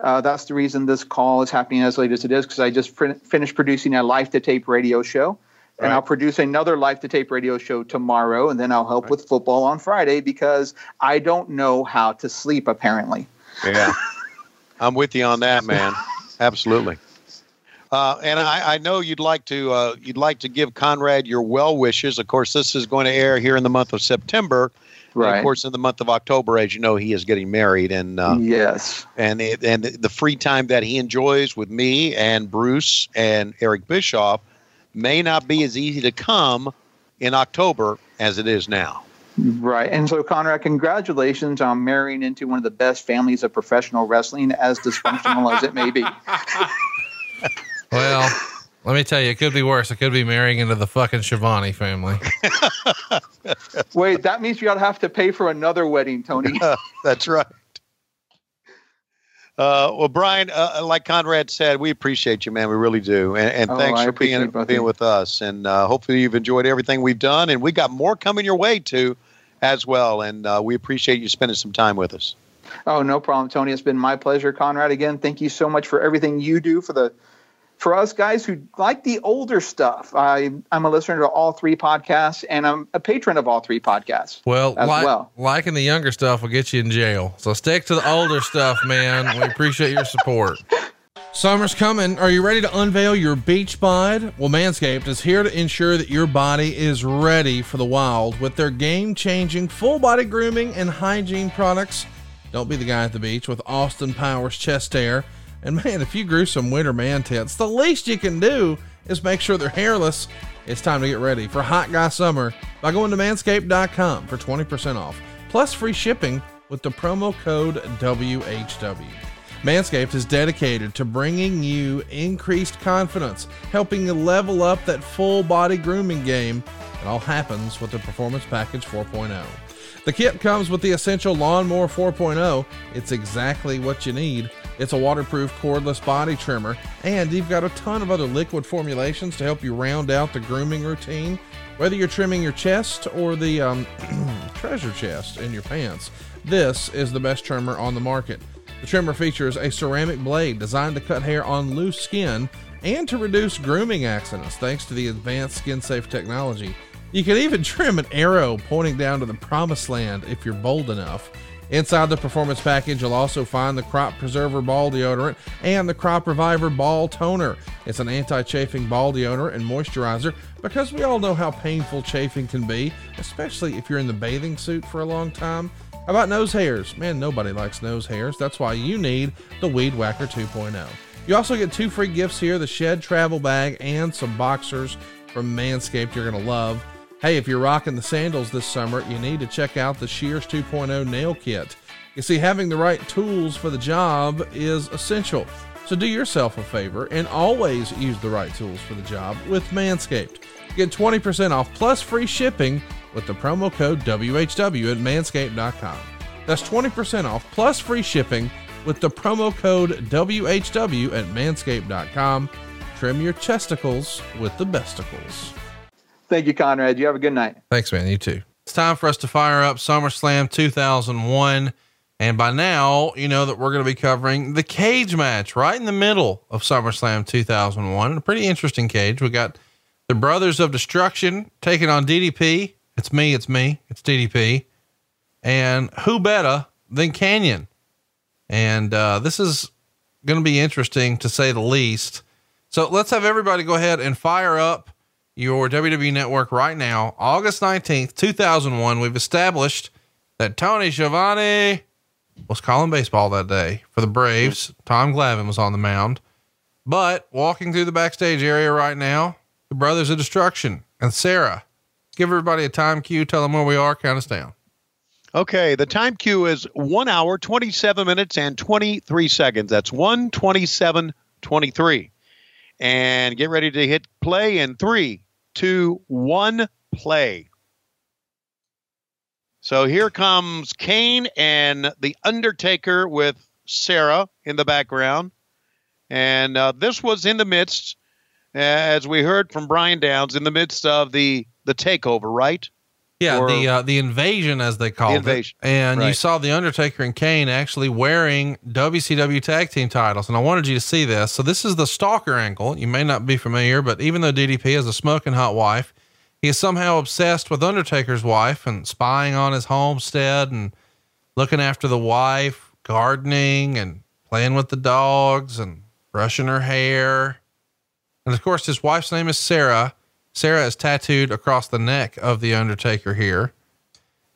Uh, that's the reason this call is happening as late as it is because I just fin- finished producing a live to tape radio show, and Right. I'll produce another live to tape radio show tomorrow, and then I'll help with football on Friday because I don't know how to sleep apparently. Yeah. I'm with you on that, man. Absolutely. Uh, and I, I know you'd like to uh, you'd like to give Conrad your well wishes. Of course, this is going to air here in the month of September. And Right. of course, in the month of October, as you know, he is getting married, and uh, yes, and it, and the free time that he enjoys with me and Bruce and Eric Bischoff may not be as easy to come in October as it is now. Right. And so, Conrad, congratulations on marrying into one of the best families of professional wrestling, as dysfunctional as it may be. Well, Let me tell you, it could be worse. It could be marrying into the fucking Schiavone family. Wait, that means you gotta have to pay for another wedding, Tony. That's right. Uh, well, Bryan, uh, like Conrad said, we appreciate you, man. We really do, and, and Oh, thanks I for being both being with us. And uh, hopefully, you've enjoyed everything we've done, and we got more coming your way too, as well. And uh, we appreciate you spending some time with us. Oh, no problem, Tony. It's been my pleasure, Conrad. Again, thank you so much for everything you do for the for us guys who like the older stuff. I I'm a listener to all three podcasts, and I'm a patron of all three podcasts. Well, as like, well. liking the younger stuff will get you in jail. So stick to the older stuff, man. We appreciate your support. Summer's coming. Are you ready to unveil your beach bod? Well, Manscaped is here to ensure that your body is ready for the wild with their game changing full body grooming and hygiene products. Don't be the guy at the beach with Austin Powers chest hair. And man, if you grew some winter man tits, the least you can do is make sure they're hairless. It's time to get ready for hot guy summer by going to manscaped.com for 20% off, plus free shipping with the promo code WHW. Manscaped is dedicated to bringing you increased confidence, helping you level up that full body grooming game. It all happens with the Performance Package 4.0. The kit comes with the Essential Lawnmower 4.0. It's exactly what you need. It's a waterproof cordless body trimmer, and you've got a ton of other liquid formulations to help you round out the grooming routine. Whether you're trimming your chest or the um, treasure chest in your pants, this is the best trimmer on the market. The trimmer features a ceramic blade designed to cut hair on loose skin and to reduce grooming accidents thanks to the advanced skin safe technology. You can even trim an arrow pointing down to the promised land if you're bold enough. Inside the performance package, you'll also find the Crop Preserver Ball Deodorant and the Crop Reviver Ball Toner. It's an anti chafing ball deodorant and moisturizer because we all know how painful chafing can be, especially if you're in the bathing suit for a long time. How about nose hairs? Man, nobody likes nose hairs. That's why you need the Weed Whacker 2.0. You also get two free gifts here the Shed Travel Bag and some boxers from Manscaped you're going to love. Hey, if you're rocking the sandals this summer, you need to check out the Shears 2.0 nail kit. You see, having the right tools for the job is essential. So do yourself a favor and always use the right tools for the job with Manscaped. Get 20% off plus free shipping with the promo code WHW at manscaped.com. That's 20% off plus free shipping with the promo code WHW at manscaped.com. Trim your chesticles with the besticles. Thank you, Conrad. You have a good night. Thanks, man. You too. It's time for us to fire up SummerSlam 2001. And by now, you know that we're going to be covering the cage match right in the middle of SummerSlam 2001. A pretty interesting cage. We got the Brothers of Destruction taking on DDP. It's me, it's me, it's DDP. And who better than Kanyon? And uh, this is going to be interesting to say the least. So let's have everybody go ahead and fire up your WWE network right now. August 19th, 2001. We've established that Tony Schiavone was calling baseball that day for the Braves. Tom Glavine was on the mound. But walking through the backstage area right now, the Brothers of Destruction and Sara. Give everybody a time cue. Tell them where we are. Count us down. Okay, the time cue is one hour, 27 minutes, and 23 seconds. That's 127 23. And get ready to hit play in three, two, one, play. So here comes Kane and The Undertaker with Sara in the background. And uh, this was in the midst, as we heard from Bryan Downs, in the midst of the, the takeover, right? Yeah, Or- the uh, the invasion as they called invasion, it, and you saw the Undertaker and Kane actually wearing WCW tag team titles, and I wanted you to see this. So this is the Stalker angle. You may not be familiar, but even though DDP has a smoking hot wife, he is somehow obsessed with Undertaker's wife and spying on his homestead and looking after the wife, gardening and playing with the dogs and brushing her hair. And of course, his wife's name is Sara. Sara is tattooed across the neck of the Undertaker here.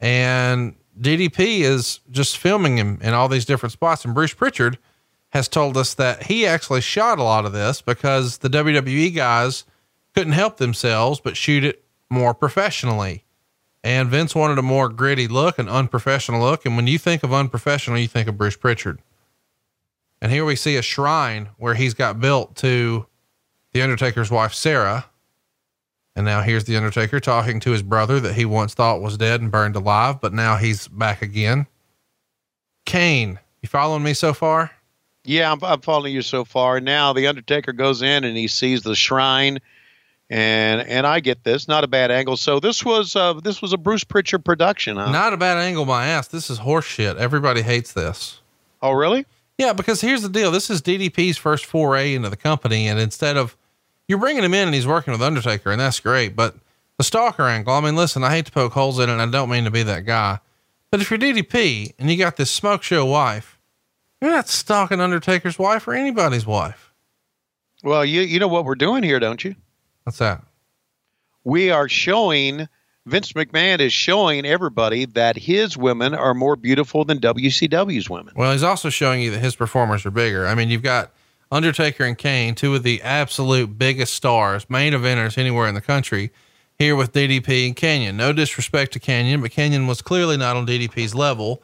And DDP is just filming him in all these different spots. And Bruce Pritchard has told us that he actually shot a lot of this because the WWE guys couldn't help themselves but shoot it more professionally. And Vince wanted a more gritty look, an unprofessional look. And when you think of unprofessional, you think of Bruce Pritchard. And here we see a shrine where he's got built to the Undertaker's wife, Sara. And now here's the Undertaker talking to his brother that he once thought was dead and burned alive, but now he's back again. Kane, you following me so far? Yeah, I'm, I'm following you so far. Now the Undertaker goes in and he sees the shrine, and and I get this, not a bad angle. So this was uh, this was a Bruce Pritchard production, huh? Not a bad angle, my ass. This is horseshit. Everybody hates this. Oh, really? Yeah, because here's the deal. This is DDP's first foray into the company, and instead of you're bringing him in and he's working with Undertaker, and that's great. But the stalker angle, I mean, listen, I hate to poke holes in it, and I don't mean to be that guy. But if you're DDP and you got this smoke show wife, you're not stalking Undertaker's wife or anybody's wife. Well, you you know what we're doing here, don't you? What's that? We are showing Vince McMahon is showing everybody that his women are more beautiful than WCW's women. Well, he's also showing you that his performers are bigger. I mean, you've got Undertaker and Kane, two of the absolute biggest stars, main eventers anywhere in the country, here with DDP and Kanyon. No disrespect to Kanyon, but Kanyon was clearly not on DDP's level.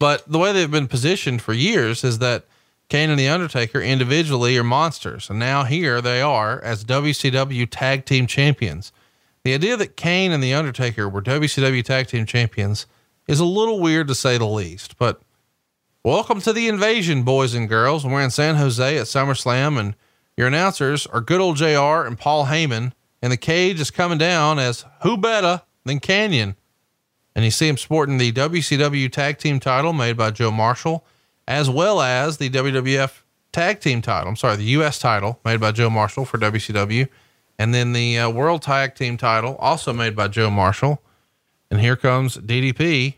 But the way they've been positioned for years is that Kane and The Undertaker individually are monsters. And now here they are as WCW tag team champions. The idea that Kane and The Undertaker were WCW tag team champions is a little weird to say the least, but welcome to the invasion, boys and girls. We're in San Jose at SummerSlam and your announcers are good old JR and Paul Heyman. And the cage is coming down as who better than Kanyon? And you see him sporting the WCW tag team title made by Joe Marshall, as well as the WWF tag team title. I'm sorry, the US title made by Joe Marshall for WCW. And then the uh, world tag team title also made by Joe Marshall. And here comes DDP.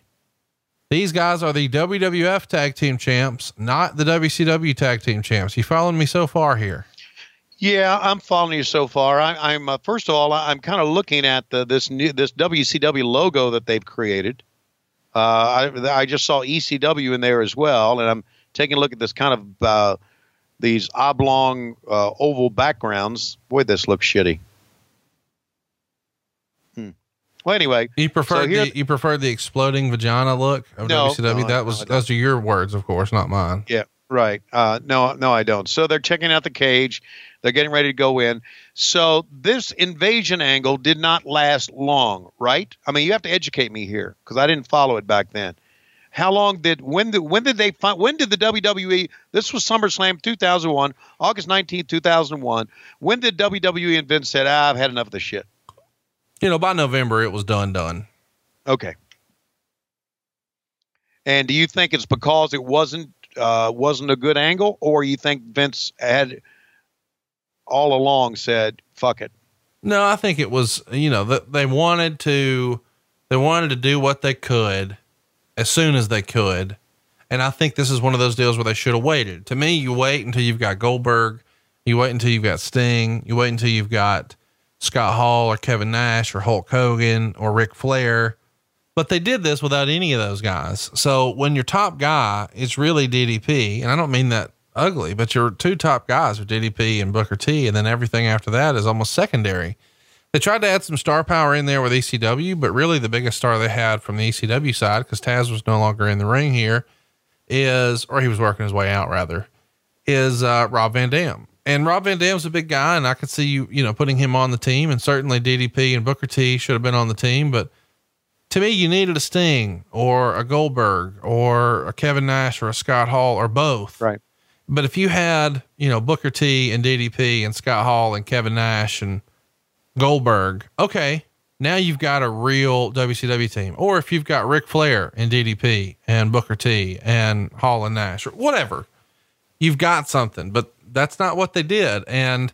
These guys are the WWF tag team champs, not the WCW tag team champs. You following me so far here? Yeah, I'm following you so far. I, I'm uh, first of all, I'm kind of looking at the, this new this WCW logo that they've created. Uh, I, I just saw ECW in there as well, and I'm taking a look at this kind of uh, these oblong uh, oval backgrounds. Boy, this looks shitty. Well, anyway, You prefer so here- the you prefer the exploding vagina look of No, WCW? no, that was don't. those are your words, of course, not mine. Yeah, right. Uh, no, no, I don't. So they're checking out the cage. They're getting ready to go in. So this invasion angle did not last long, right? I mean, you have to educate me here because I didn't follow it back then. How long did when did when did they find when did the WWE this was SummerSlam 2001 August 19th 2001 when did WWE and Vince said ah, I've had enough of this shit You know, by November it was done done. okay and do you think it's because it wasn't uh, wasn't a good angle or you think Vince had all along said fuck it No, I think it was, you know, that they wanted to, they wanted to do what they could as soon as they could. And I think this is one of those deals where they should have waited. To me, you wait until you've got Goldberg, you wait until you've got Sting, you wait until you've got Scott Hall or Kevin Nash or Hulk Hogan or Ric Flair. But they did this without any of those guys. So when your top guy is really DDP, and I don't mean that ugly, but your two top guys are DDP and Booker T, and then everything after that is almost secondary. They tried to add some star power in there with ECW, but really the biggest star they had from the ECW side, because Taz was no longer in the ring here, is, or he was working his way out rather, is uh, Rob Van Dam. And Rob Van Dam's a big guy, and I could see you, you know, putting him on the team. And certainly DDP and Booker T should have been on the team. But to me, you needed a Sting or a Goldberg or a Kevin Nash or a Scott Hall or both. Right. But if you had, you know, Booker T and DDP and Scott Hall and Kevin Nash and Goldberg, okay, now you've got a real WCW team. Or if you've got Ric Flair and DDP and Booker T and Hall and Nash or whatever, you've got something. But that's not what they did. And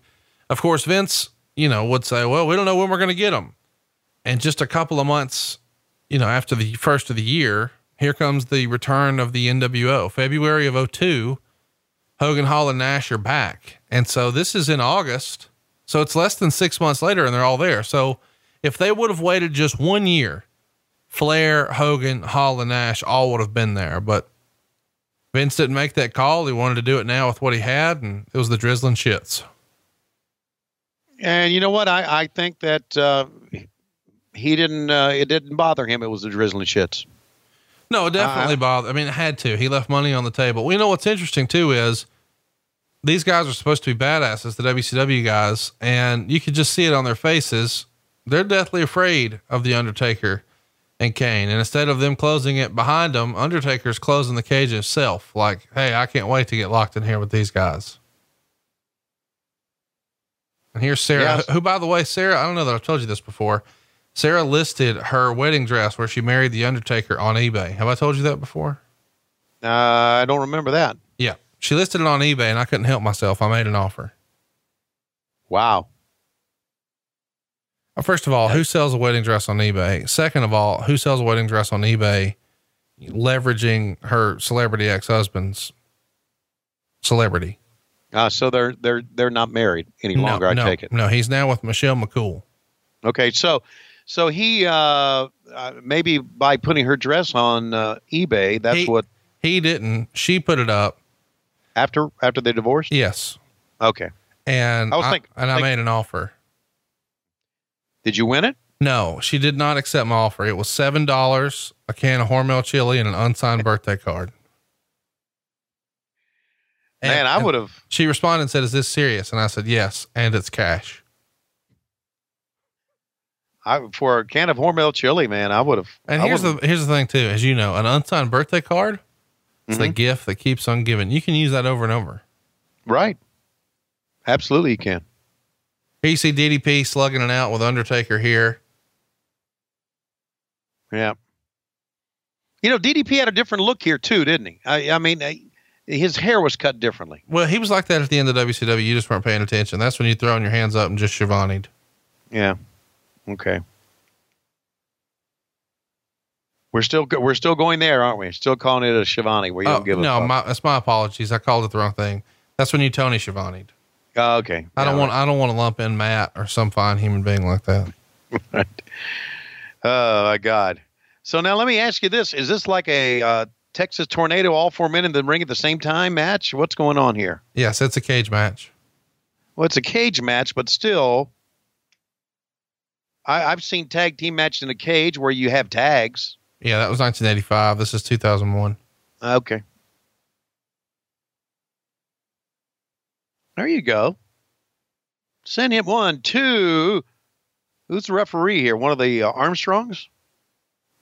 of course, Vince, you know, would say, well, we don't know when we're going to get them. And just a couple of months, you know, after the first of the year, here comes the return of the NWO, February of 02. Hogan, Hall, and Nash are back. And so this is in August. So it's less than six months later and they're all there. So if they would have waited just one year, Flair, Hogan, Hall, and Nash all would have been there. But Vince didn't make that call. He wanted to do it now with what he had, and it was the drizzling shits. and you know what I I think that uh, he didn't uh, it didn't bother him it was the drizzling shits No, it definitely Uh-huh. bothered. I mean, it had to. He left money on the table. We know what's interesting too is these guys are supposed to be badasses, the WCW guys, and you could just see it on their faces. They're deathly afraid of the Undertaker and Kane. And instead of them closing it behind them, Undertaker's closing the cage himself. Like, hey, I can't wait to get locked in here with these guys. And here's Sara, Yes. who, who, by the way, Sara, I don't know that I've told you this before. Sara listed her wedding dress where she married the Undertaker on eBay. Have I told you that before? Uh, I don't remember that. Yeah. She listed it on eBay and I couldn't help myself. I made an offer. Wow. Uh, First of all, who sells a wedding dress on eBay? Second of all, who sells a wedding dress on eBay leveraging her celebrity ex-husband's celebrity? Uh, so they're they're they're not married any No, longer. I no, take it. No, he's now with Michelle McCool. Okay, so so he uh, uh maybe by putting her dress on uh, eBay, that's He- what He didn't. She put it up. after after they divorced. Yes. Okay. And I was think- and I think- made an offer. Did you win it? No, she did not accept my offer. It was seven dollars, a can of Hormel chili, and an unsigned birthday card. And- Man, I would have. She responded and said, "Is this serious?" And I said, "Yes, and it's cash." I for a can of Hormel chili, man, I would have. And I here's the here's the thing too, as you know, an unsigned birthday card, it's the Mhm. gift that keeps on giving. You can use that over and over. right. Absolutely, you can. Here you see DDP slugging it out with Undertaker here. Yeah. You know, DDP had a different look here too, didn't he? I, I mean, uh, his hair was cut differently. Well, he was like that at the end of WCW. You just weren't paying attention. That's when you throwing your hands up and just Schiavone'd. Yeah. Okay. We're still we're still going there, aren't we? Still calling it a Schiavone where you Oh, don't give a no, my, that's my apologies. I called it the wrong thing. That's when you Tony Schiavone'd. Oh, okay. I don't want I don't want to lump in Matt or some fine human being like that. Oh my God. So now let me ask you this: Is this like a uh, Texas tornado, all four men in the ring at the same time match? What's going on here? Yes, it's a cage match. Well, it's a cage match, but still, I, I've seen tag team matches in a cage where you have tags. Yeah, that was 1985. This is 2001. Okay. There you go. Send him one, two. Who's the referee here? One of the uh, Armstrongs?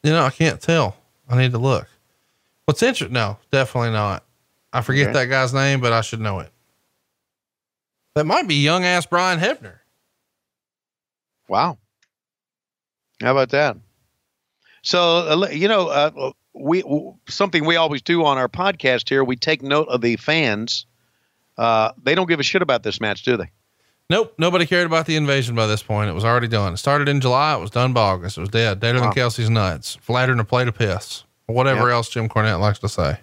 You know, I can't tell. I need to look. What's interesting? No, definitely not. I forget Okay. that guy's name, but I should know it. That might be young ass Brian Hebner. Wow. How about that? So, uh, you know, uh, we w- something we always do on our podcast here, we take note of the fans. Uh, they don't give a shit about this match, do they? Nope, nobody cared about the invasion by this point. It was already done. It started in July. It was done by August. It was dead, deader than Wow. Kelsey's nuts, flatter than a plate of piss, or whatever else Jim Cornette likes to say.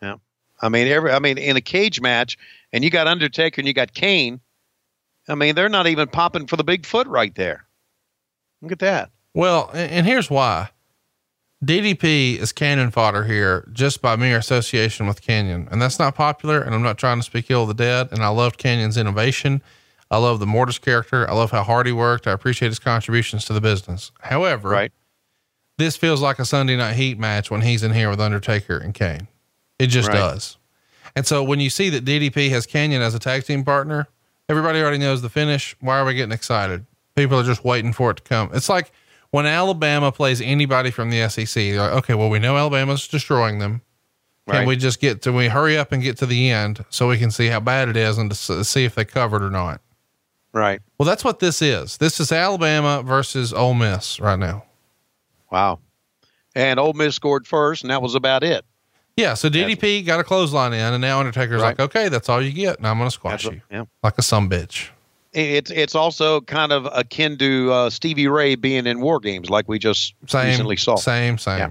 Yeah. I mean, every, I mean, in a cage match, and you got Undertaker and you got Kane. I mean, they're not even popping for the big foot right there. Look at that. Well, and here's why. DDP is cannon fodder here just by mere association with Kanyon. And that's not popular. And I'm not trying to speak ill of the dead. And I loved Kanyon's innovation. I love the Mortis character. I love how hard he worked. I appreciate his contributions to the business. However, Right. this feels like a Sunday night heat match when he's in here with Undertaker and Kane. It just Right. does. And so when you see that DDP has Kanyon as a tag team partner, everybody already knows the finish. Why are we getting excited? People are just waiting for it to come. It's like when Alabama plays anybody from the SEC, they're like, okay, well, we know Alabama's destroying them. Can Right. we just get to, we hurry up and get to the end so we can see how bad it is and to see if they covered or not. Right. Well, that's what this is. This is Alabama versus Ole Miss right now. Wow. And Ole Miss scored first, and that was about it. Yeah. So DDP got a clothesline in, and now Undertaker's Right. like, okay, that's all you get. Now I'm going to squash That's you yeah. like a some bitch. It's it's also kind of akin to uh, Stevie Ray being in War Games, like we just Same, recently saw. same, same. Yeah.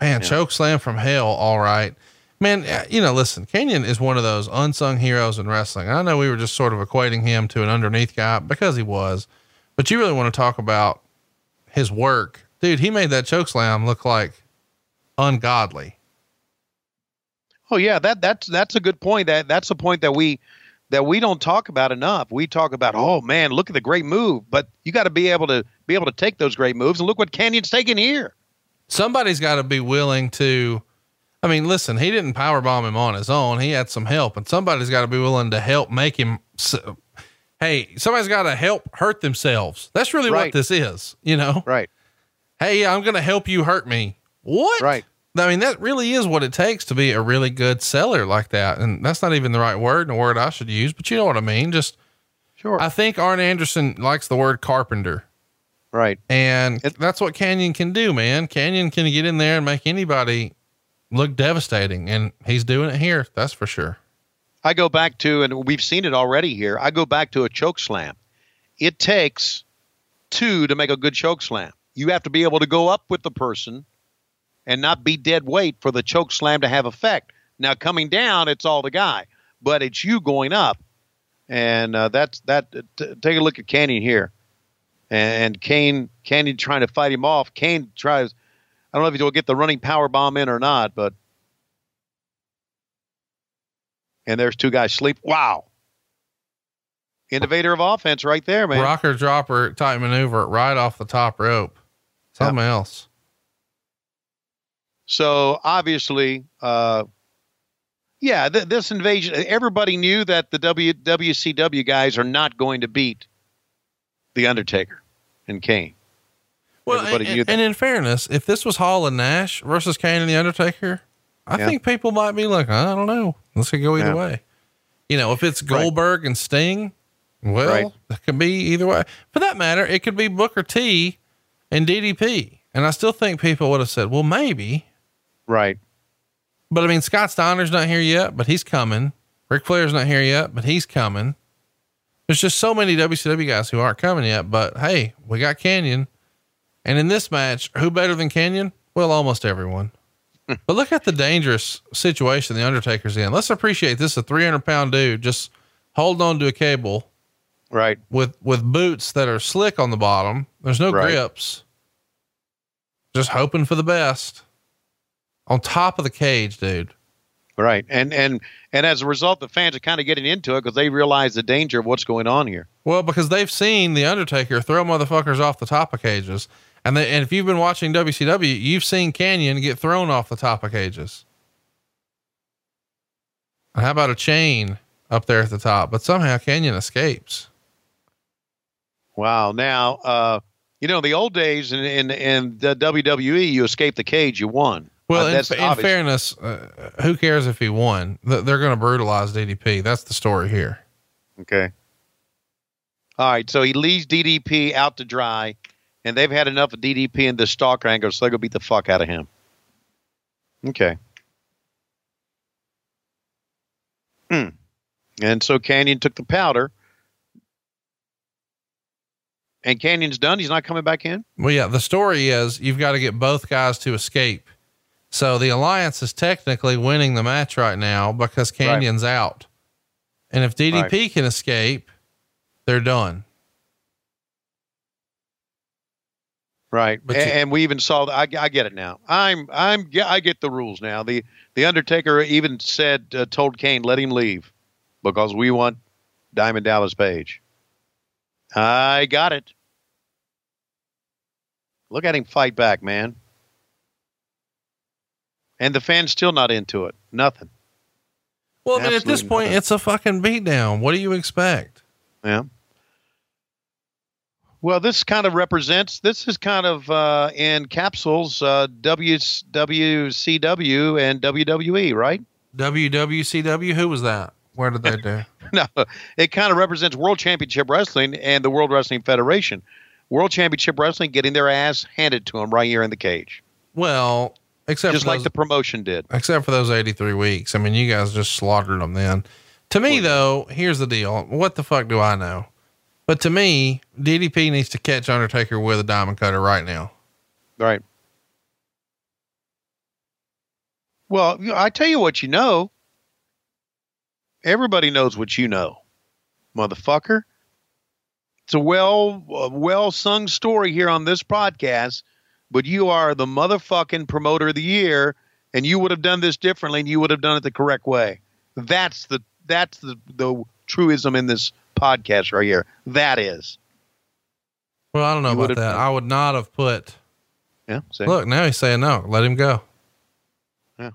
Man, Yeah. choke slam from hell. All right. Man, uh, you know, listen, Kanyon is one of those unsung heroes in wrestling. I know we were just sort of equating him to an underneath guy because he was, but you really want to talk about his work. Dude, he made that choke slam look like ungodly. Oh yeah, that that's that's a good point. That that's a point that we that we don't talk about enough. We talk about, oh man, look at the great move, but you got to be able to be able to take those great moves. And look what Kanyon's taking here. Somebody's got to be willing to I mean, listen, he didn't power bomb him on his own. He had some help, and somebody's got to be willing to help make him. s hey, somebody's got to help hurt themselves. That's really what this is, you know? Right. Hey, I'm going to help you hurt me. What? Right. I mean, that really is what it takes to be a really good seller like that. And that's not even the right word and a word I should use, but you know what I mean? Just, sure. I think Arn Anderson likes the word carpenter. Right. And that's what Kanyon can do, man. Kanyon can get in there and make anybody look devastating. And he's doing it here. That's for sure. I go back to, and we've seen it already here. I go back to a choke slam. It takes two to make a good choke slam. You have to be able to go up with the person and not be dead weight for the choke slam to have effect. Now coming down, it's all the guy, but it's you going up, and uh, that's that. T- take a look at Kanyon here, and Kane Kanyon trying to fight him off. Kane tries. I don't know if he'll get the running power bomb in or not, but and there's two guys sleep. Wow. Innovator of offense right there, man. Rocker dropper type maneuver right off the top rope. Something else. So obviously, uh, yeah, th- this invasion, everybody knew that the w- WCW guys are not going to beat The Undertaker and Kane. Well, and, knew and in fairness, if this was Hall and Nash versus Kane and the Undertaker, I Yeah. think people might be like, I don't know. This could go either Yeah. way. You know, if it's Goldberg and Sting, well, Right. it could be either way. For that matter, it could be Booker T and DDP. And I still think people would have said, well, maybe. Right. But I mean, Scott Steiner's not here yet, but he's coming. Ric Flair's not here yet, but he's coming. There's just so many WCW guys who aren't coming yet. But hey, we got Kanyon. And in this match, who better than Kanyon? Well, almost everyone. Hmm. but look at the dangerous situation the Undertaker's in. Let's appreciate this a 300 pound dude just holding on to a cable. Right. With, with boots that are slick on the bottom. There's no Right. grips. Just hoping for the best on top of the cage, dude. Right. And and and as a result, the fans are kind of getting into it because they realize the danger of what's going on here. Well, because they've seen the Undertaker throw motherfuckers off the top of cages, and they, and if you've been watching WCW, you've seen Kanyon get thrown off the top of cages. And how about a chain up there at the top? But somehow Kanyon escapes. Wow. Now, uh, you know, the old days in in, in the WWE, you escaped the cage, you won. Well, Uh, in, in fairness, uh, who cares if he won? They're going to brutalize DDP. That's the story here. Okay. All right. So he leaves DDP out to dry, and they've had enough of DDP in the stalker angle, so they're going to beat the fuck out of him. Okay. Hmm. And so Kanyon took the powder. And Kanyon's done. He's not coming back in. Well, yeah, the story is you've got to get both guys to escape. So the alliance is technically winning the match right now because Kanyon's out. And if DDP can escape, they're done. Right. And, you- and we even saw. I, I get it now. I'm, I'm, I get the rules now. The, the Undertaker even said, uh, told Kane, let him leave because we want Diamond Dallas Page. I got it. Look at him fight back, man. And the fans still not into it. Nothing. Well, I mean, at this point, nothing. it's a fucking beatdown. What do you expect? Yeah. Well, this kind of represents. This is kind of uh, in capsules. Uh, WCW and WWE, right? WWCW, who was that? Where did they do? no, it kind of represents World Championship Wrestling and the World Wrestling Federation. World Championship Wrestling getting their ass handed to them right here in the cage, Well, except just like those, the promotion did. except for those 83 weeks. I mean, you guys just slaughtered them then. To me, though, here's the deal. What the fuck do I know? But to me, DDP needs to catch Undertaker with a diamond cutter right now. Right. Well, I tell you what you know. Everybody knows what you know, motherfucker. It's a well, uh, a well sung story here on this podcast, but you are the motherfucking promoter of the year, and you would have done this differently, and you would have done it the correct way. That's the that's the the truism in this podcast right here. That is. Well, I don't know You about that. I would not have put. Yeah. See? Look, now he's saying no. Let him go. Yeah.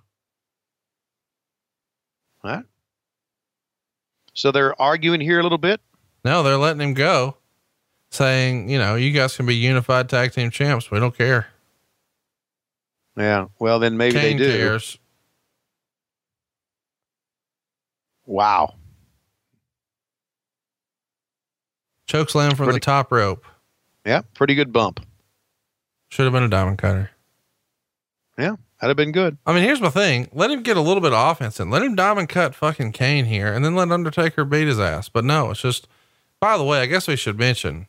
All right. So they're arguing here a little bit. No, they're letting him go, saying, you know, you guys can be unified tag team champs. We don't care. Yeah. Well, then maybe Kane they do. cares. Wow. Choke slam from the top rope. Yeah. Pretty good bump. Should have been a diamond cutter. Yeah. That'd have been good. I mean, here's my thing. Let him get a little bit of offense and let him diamond cut fucking Kane here and then let Undertaker beat his ass. But no, it's just, by the way, I guess we should mention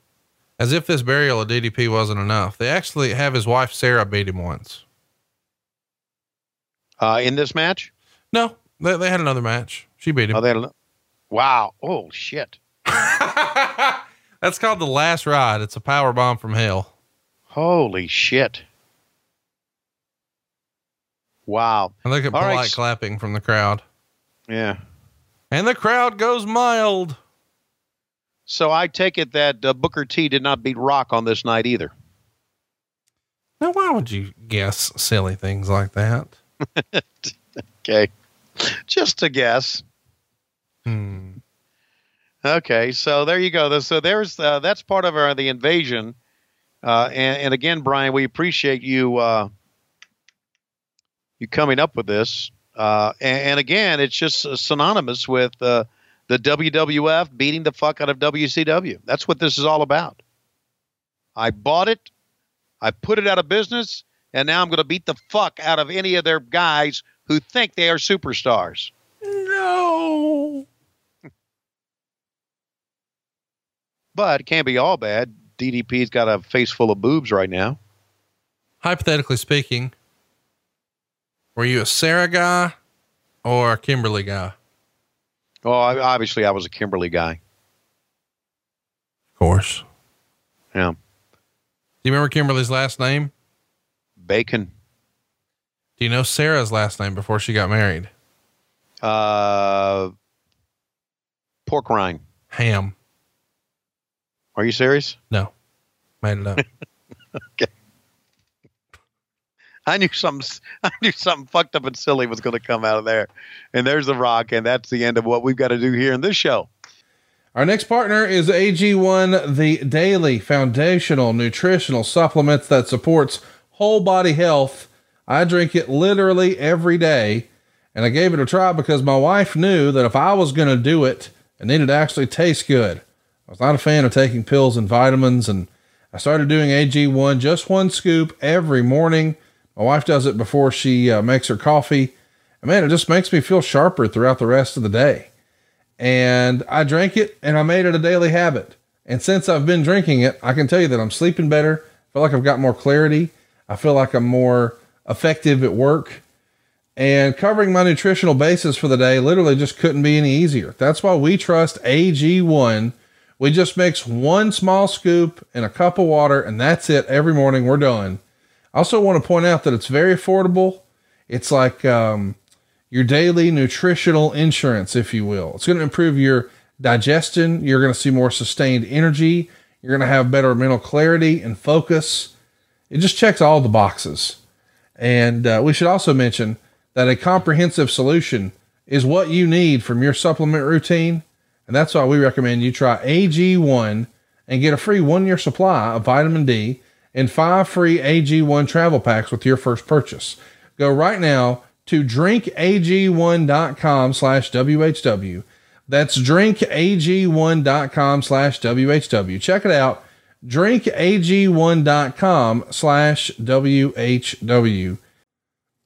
as if this burial of DDP wasn't enough. They actually have his wife, Sara, beat him once. Uh, in this match? No, they, they had another match. She beat him. Oh, they had wow. Oh, shit. That's called the last ride. It's a power bomb from hell. Holy shit. Wow. And look at All polite right. clapping from the crowd. Yeah. And the crowd goes mild. So I take it that uh, Booker T did not beat Rock on this night either. Now, why would you guess silly things like that? Okay. Just a guess. Hmm. Okay, so there you go. So there's uh, that's part of our, the invasion. Uh, and, and again, Bryan, we appreciate you uh, you coming up with this. Uh, and, and again, it's just uh, synonymous with uh, the WWF beating the fuck out of WCW. That's what this is all about. I bought it, I put it out of business, and now I'm going to beat the fuck out of any of their guys who think they are superstars. No. But it can't be all bad. DDP's got a face full of boobs right now. Hypothetically speaking, were you a Sara guy or a Kimberly guy? Oh, I, obviously I was a Kimberly guy. Of course. Yeah. Do you remember Kimberly's last name? Bacon. Do you know Sara's last name before she got married? Uh, pork rind. Ham. Are you serious? No. Made it up. okay. I knew something. I knew something fucked up and silly was going to come out of there, and there's the rock, and that's the end of what we've got to do here in this show. Our next partner is AG1, the daily foundational nutritional supplements that supports whole body health. I drink it literally every day, and I gave it a try because my wife knew that if I was going to do it, it needed to actually taste good. I was not a fan of taking pills and vitamins, and I started doing AG1, just one scoop every morning. My wife does it before she uh, makes her coffee. And man, it just makes me feel sharper throughout the rest of the day and I drank it and I made it a daily habit. And since I've been drinking it, I can tell you that I'm sleeping better. I feel like I've got more clarity. I feel like I'm more effective at work. And covering my nutritional basis for the day literally just couldn't be any easier. That's why we trust AG1. We just mix one small scoop in a cup of water and that's it every morning. We're done. I also want to point out that it's very affordable. It's like um, your daily nutritional insurance, if you will. It's going to improve your digestion. You're going to see more sustained energy. You're going to have better mental clarity and focus. It just checks all the boxes. And uh, we should also mention that a comprehensive solution is what you need from your supplement routine. And that's why we recommend you try AG1 and get a free one year supply of vitamin D and five free AG1 travel packs with your first purchase. Go right now to drinkag1.com slash WHW. That's drinkag1.com slash WHW. Check it out. drinkag1.com slash WHW.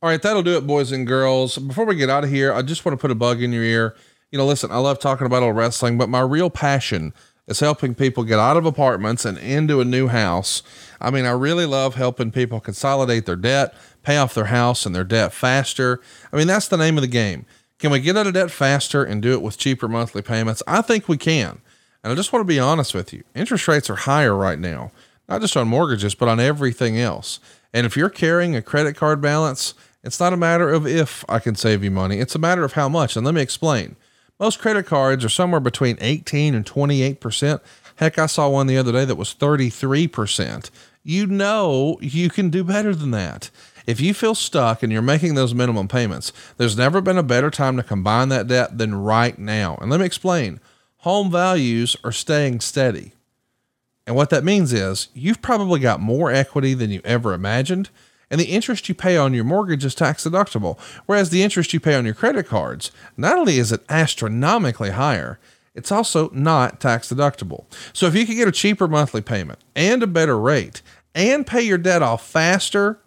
All right, that'll do it, boys and girls. Before we get out of here, I just want to put a bug in your ear. You know, listen, I love talking about old wrestling, but my real passion is helping people get out of apartments and into a new house. I mean, I really love helping people consolidate their debt, pay off their house and their debt faster. I mean, that's the name of the game. Can we get out of debt faster and do it with cheaper monthly payments? I think we can. And I just want to be honest with you. Interest rates are higher right now, not just on mortgages, but on everything else. And if you're carrying a credit card balance, it's not a matter of if I can save you money. It's a matter of how much. And let me explain. Most credit cards are somewhere between 18 and 28%. Heck, I saw one the other day that was 33%. You know, you can do better than that. If you feel stuck and you're making those minimum payments, there's never been a better time to combine that debt than right now. And let me explain home values are staying steady. And what that means is you've probably got more equity than you ever imagined. And the interest you pay on your mortgage is tax deductible. Whereas the interest you pay on your credit cards, not only is it astronomically higher, it's also not tax deductible. So if you could get a cheaper monthly payment and a better rate and pay your debt off faster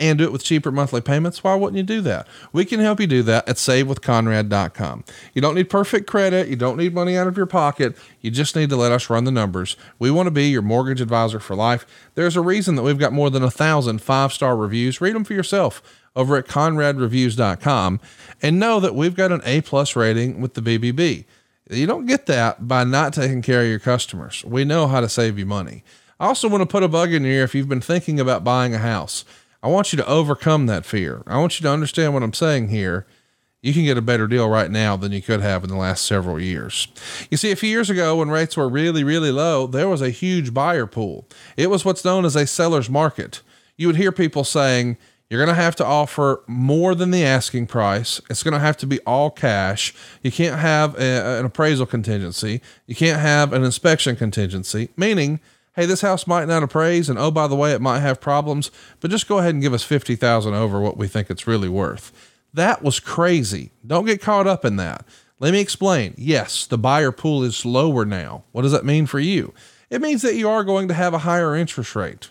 and do it with cheaper monthly payments, why wouldn't you do that? We can help you do that at savewithconrad.com. You don't need perfect credit. You don't need money out of your pocket. You just need to let us run the numbers. We want to be your mortgage advisor for life. There's a reason that we've got more than a thousand five star reviews. Read them for yourself over at conradreviews.com and know that we've got an A plus rating with the BBB. You don't get that by not taking care of your customers. We know how to save you money. I also want to put a bug in your ear if you've been thinking about buying a house. I want you to overcome that fear. I want you to understand what I'm saying here. You can get a better deal right now than you could have in the last several years. You see, a few years ago, when rates were really, really low, there was a huge buyer pool. It was what's known as a seller's market. You would hear people saying, you're going to have to offer more than the asking price. It's going to have to be all cash. You can't have a, an appraisal contingency. You can't have an inspection contingency, meaning hey, this house might not appraise, and oh, by the way, it might have problems, but just go ahead and give us 50,000 over what we think it's really worth. That was crazy. Don't get caught up in that. Let me explain. Yes, the buyer pool is lower now. What does that mean for you? It means that you are going to have a higher interest rate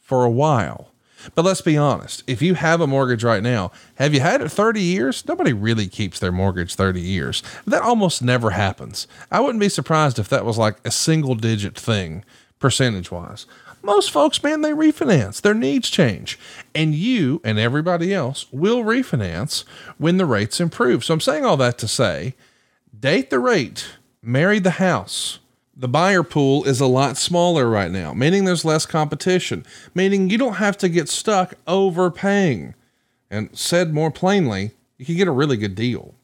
for a while. But let's be honest. If you have a mortgage right now, have you had it 30 years? Nobody really keeps their mortgage 30 years. That almost never happens. I wouldn't be surprised if that was like a single digit thing percentage wise. Most folks, man, they refinance. Their needs change. And you and everybody else will refinance when the rates improve. So I'm saying all that to say date the rate, marry the house. The buyer pool is a lot smaller right now, meaning there's less competition, meaning you don't have to get stuck overpaying. And said more plainly, you can get a really good deal.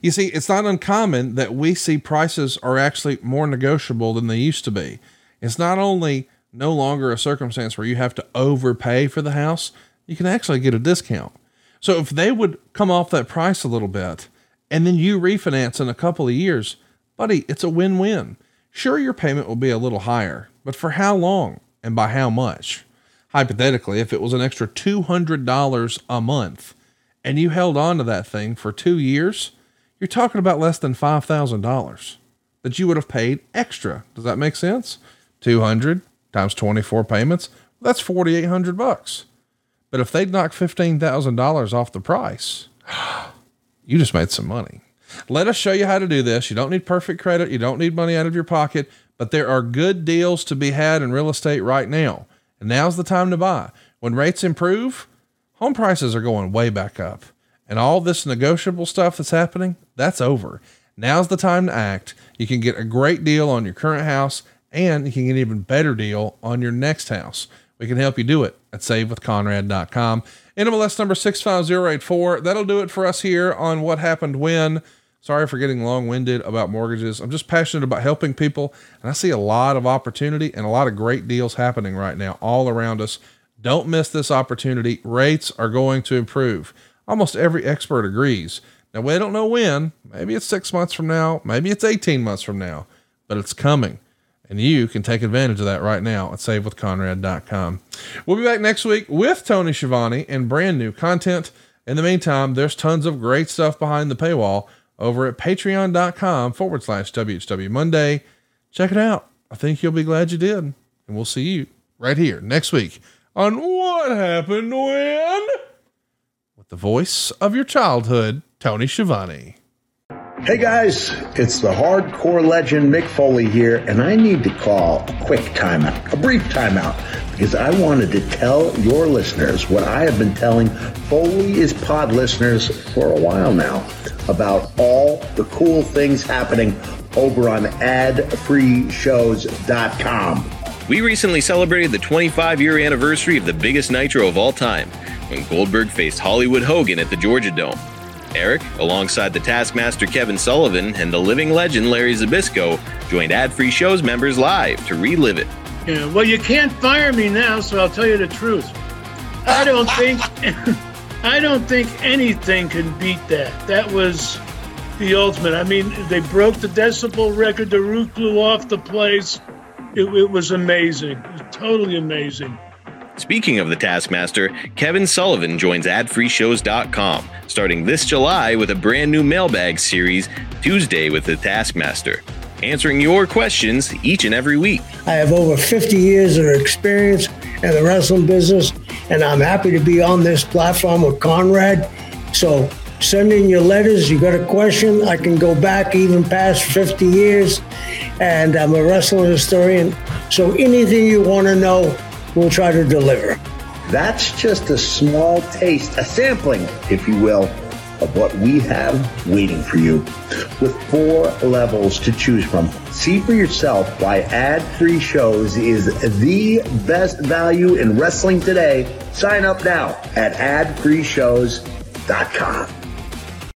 You see, it's not uncommon that we see prices are actually more negotiable than they used to be. It's not only no longer a circumstance where you have to overpay for the house, you can actually get a discount. So if they would come off that price a little bit and then you refinance in a couple of years, buddy, it's a win win. Sure, your payment will be a little higher, but for how long and by how much? Hypothetically, if it was an extra $200 a month and you held on to that thing for two years, you're talking about less than $5,000 that you would have paid extra. Does that make sense? 200 times 24 payments, that's 4,800 bucks. But if they'd knock $15,000 off the price, you just made some money. Let us show you how to do this. You don't need perfect credit. You don't need money out of your pocket, but there are good deals to be had in real estate right now. And now's the time to buy. When rates improve, home prices are going way back up. And all this negotiable stuff that's happening, that's over. Now's the time to act. You can get a great deal on your current house and you can get an even better deal on your next house. We can help you do it at savewithconrad.com. NMLS number 65084. That'll do it for us here on What Happened When. Sorry for getting long winded about mortgages. I'm just passionate about helping people, and I see a lot of opportunity and a lot of great deals happening right now all around us. Don't miss this opportunity. Rates are going to improve. Almost every expert agrees. Now, we don't know when. Maybe it's six months from now. Maybe it's 18 months from now, but it's coming. And you can take advantage of that right now at savewithconrad.com. We'll be back next week with Tony Schiavone and brand new content. In the meantime, there's tons of great stuff behind the paywall over at patreon.com forward slash WHW Monday. Check it out. I think you'll be glad you did. And we'll see you right here next week on What Happened When? With the voice of your childhood, Tony Schiavone. Hey guys, it's the hardcore legend Mick Foley here, and I need to call a quick timeout, a brief timeout, because I wanted to tell your listeners what I have been telling Foley is Pod listeners for a while now about all the cool things happening over on adfreeshows.com. We recently celebrated the 25 year anniversary of the biggest Nitro of all time when Goldberg faced Hollywood Hogan at the Georgia Dome. Eric, alongside the Taskmaster Kevin Sullivan and the living legend Larry Zbyszko, joined Ad Free Shows members live to relive it. Yeah, well, you can't fire me now, so I'll tell you the truth. I don't think I don't think anything can beat that. That was the ultimate. I mean, they broke the decibel record. The roof blew off the place. It, it was amazing. It was totally amazing. Speaking of the Taskmaster, Kevin Sullivan joins adfreeshows.com starting this July with a brand new mailbag series, Tuesday with the Taskmaster, answering your questions each and every week. I have over 50 years of experience in the wrestling business, and I'm happy to be on this platform with Conrad. So send in your letters. You got a question? I can go back even past 50 years, and I'm a wrestling historian. So anything you want to know, we'll try to deliver. That's just a small taste, a sampling, if you will, of what we have waiting for you. With four levels to choose from, see for yourself why ad free shows is the best value in wrestling today. Sign up now at adfreeshows.com.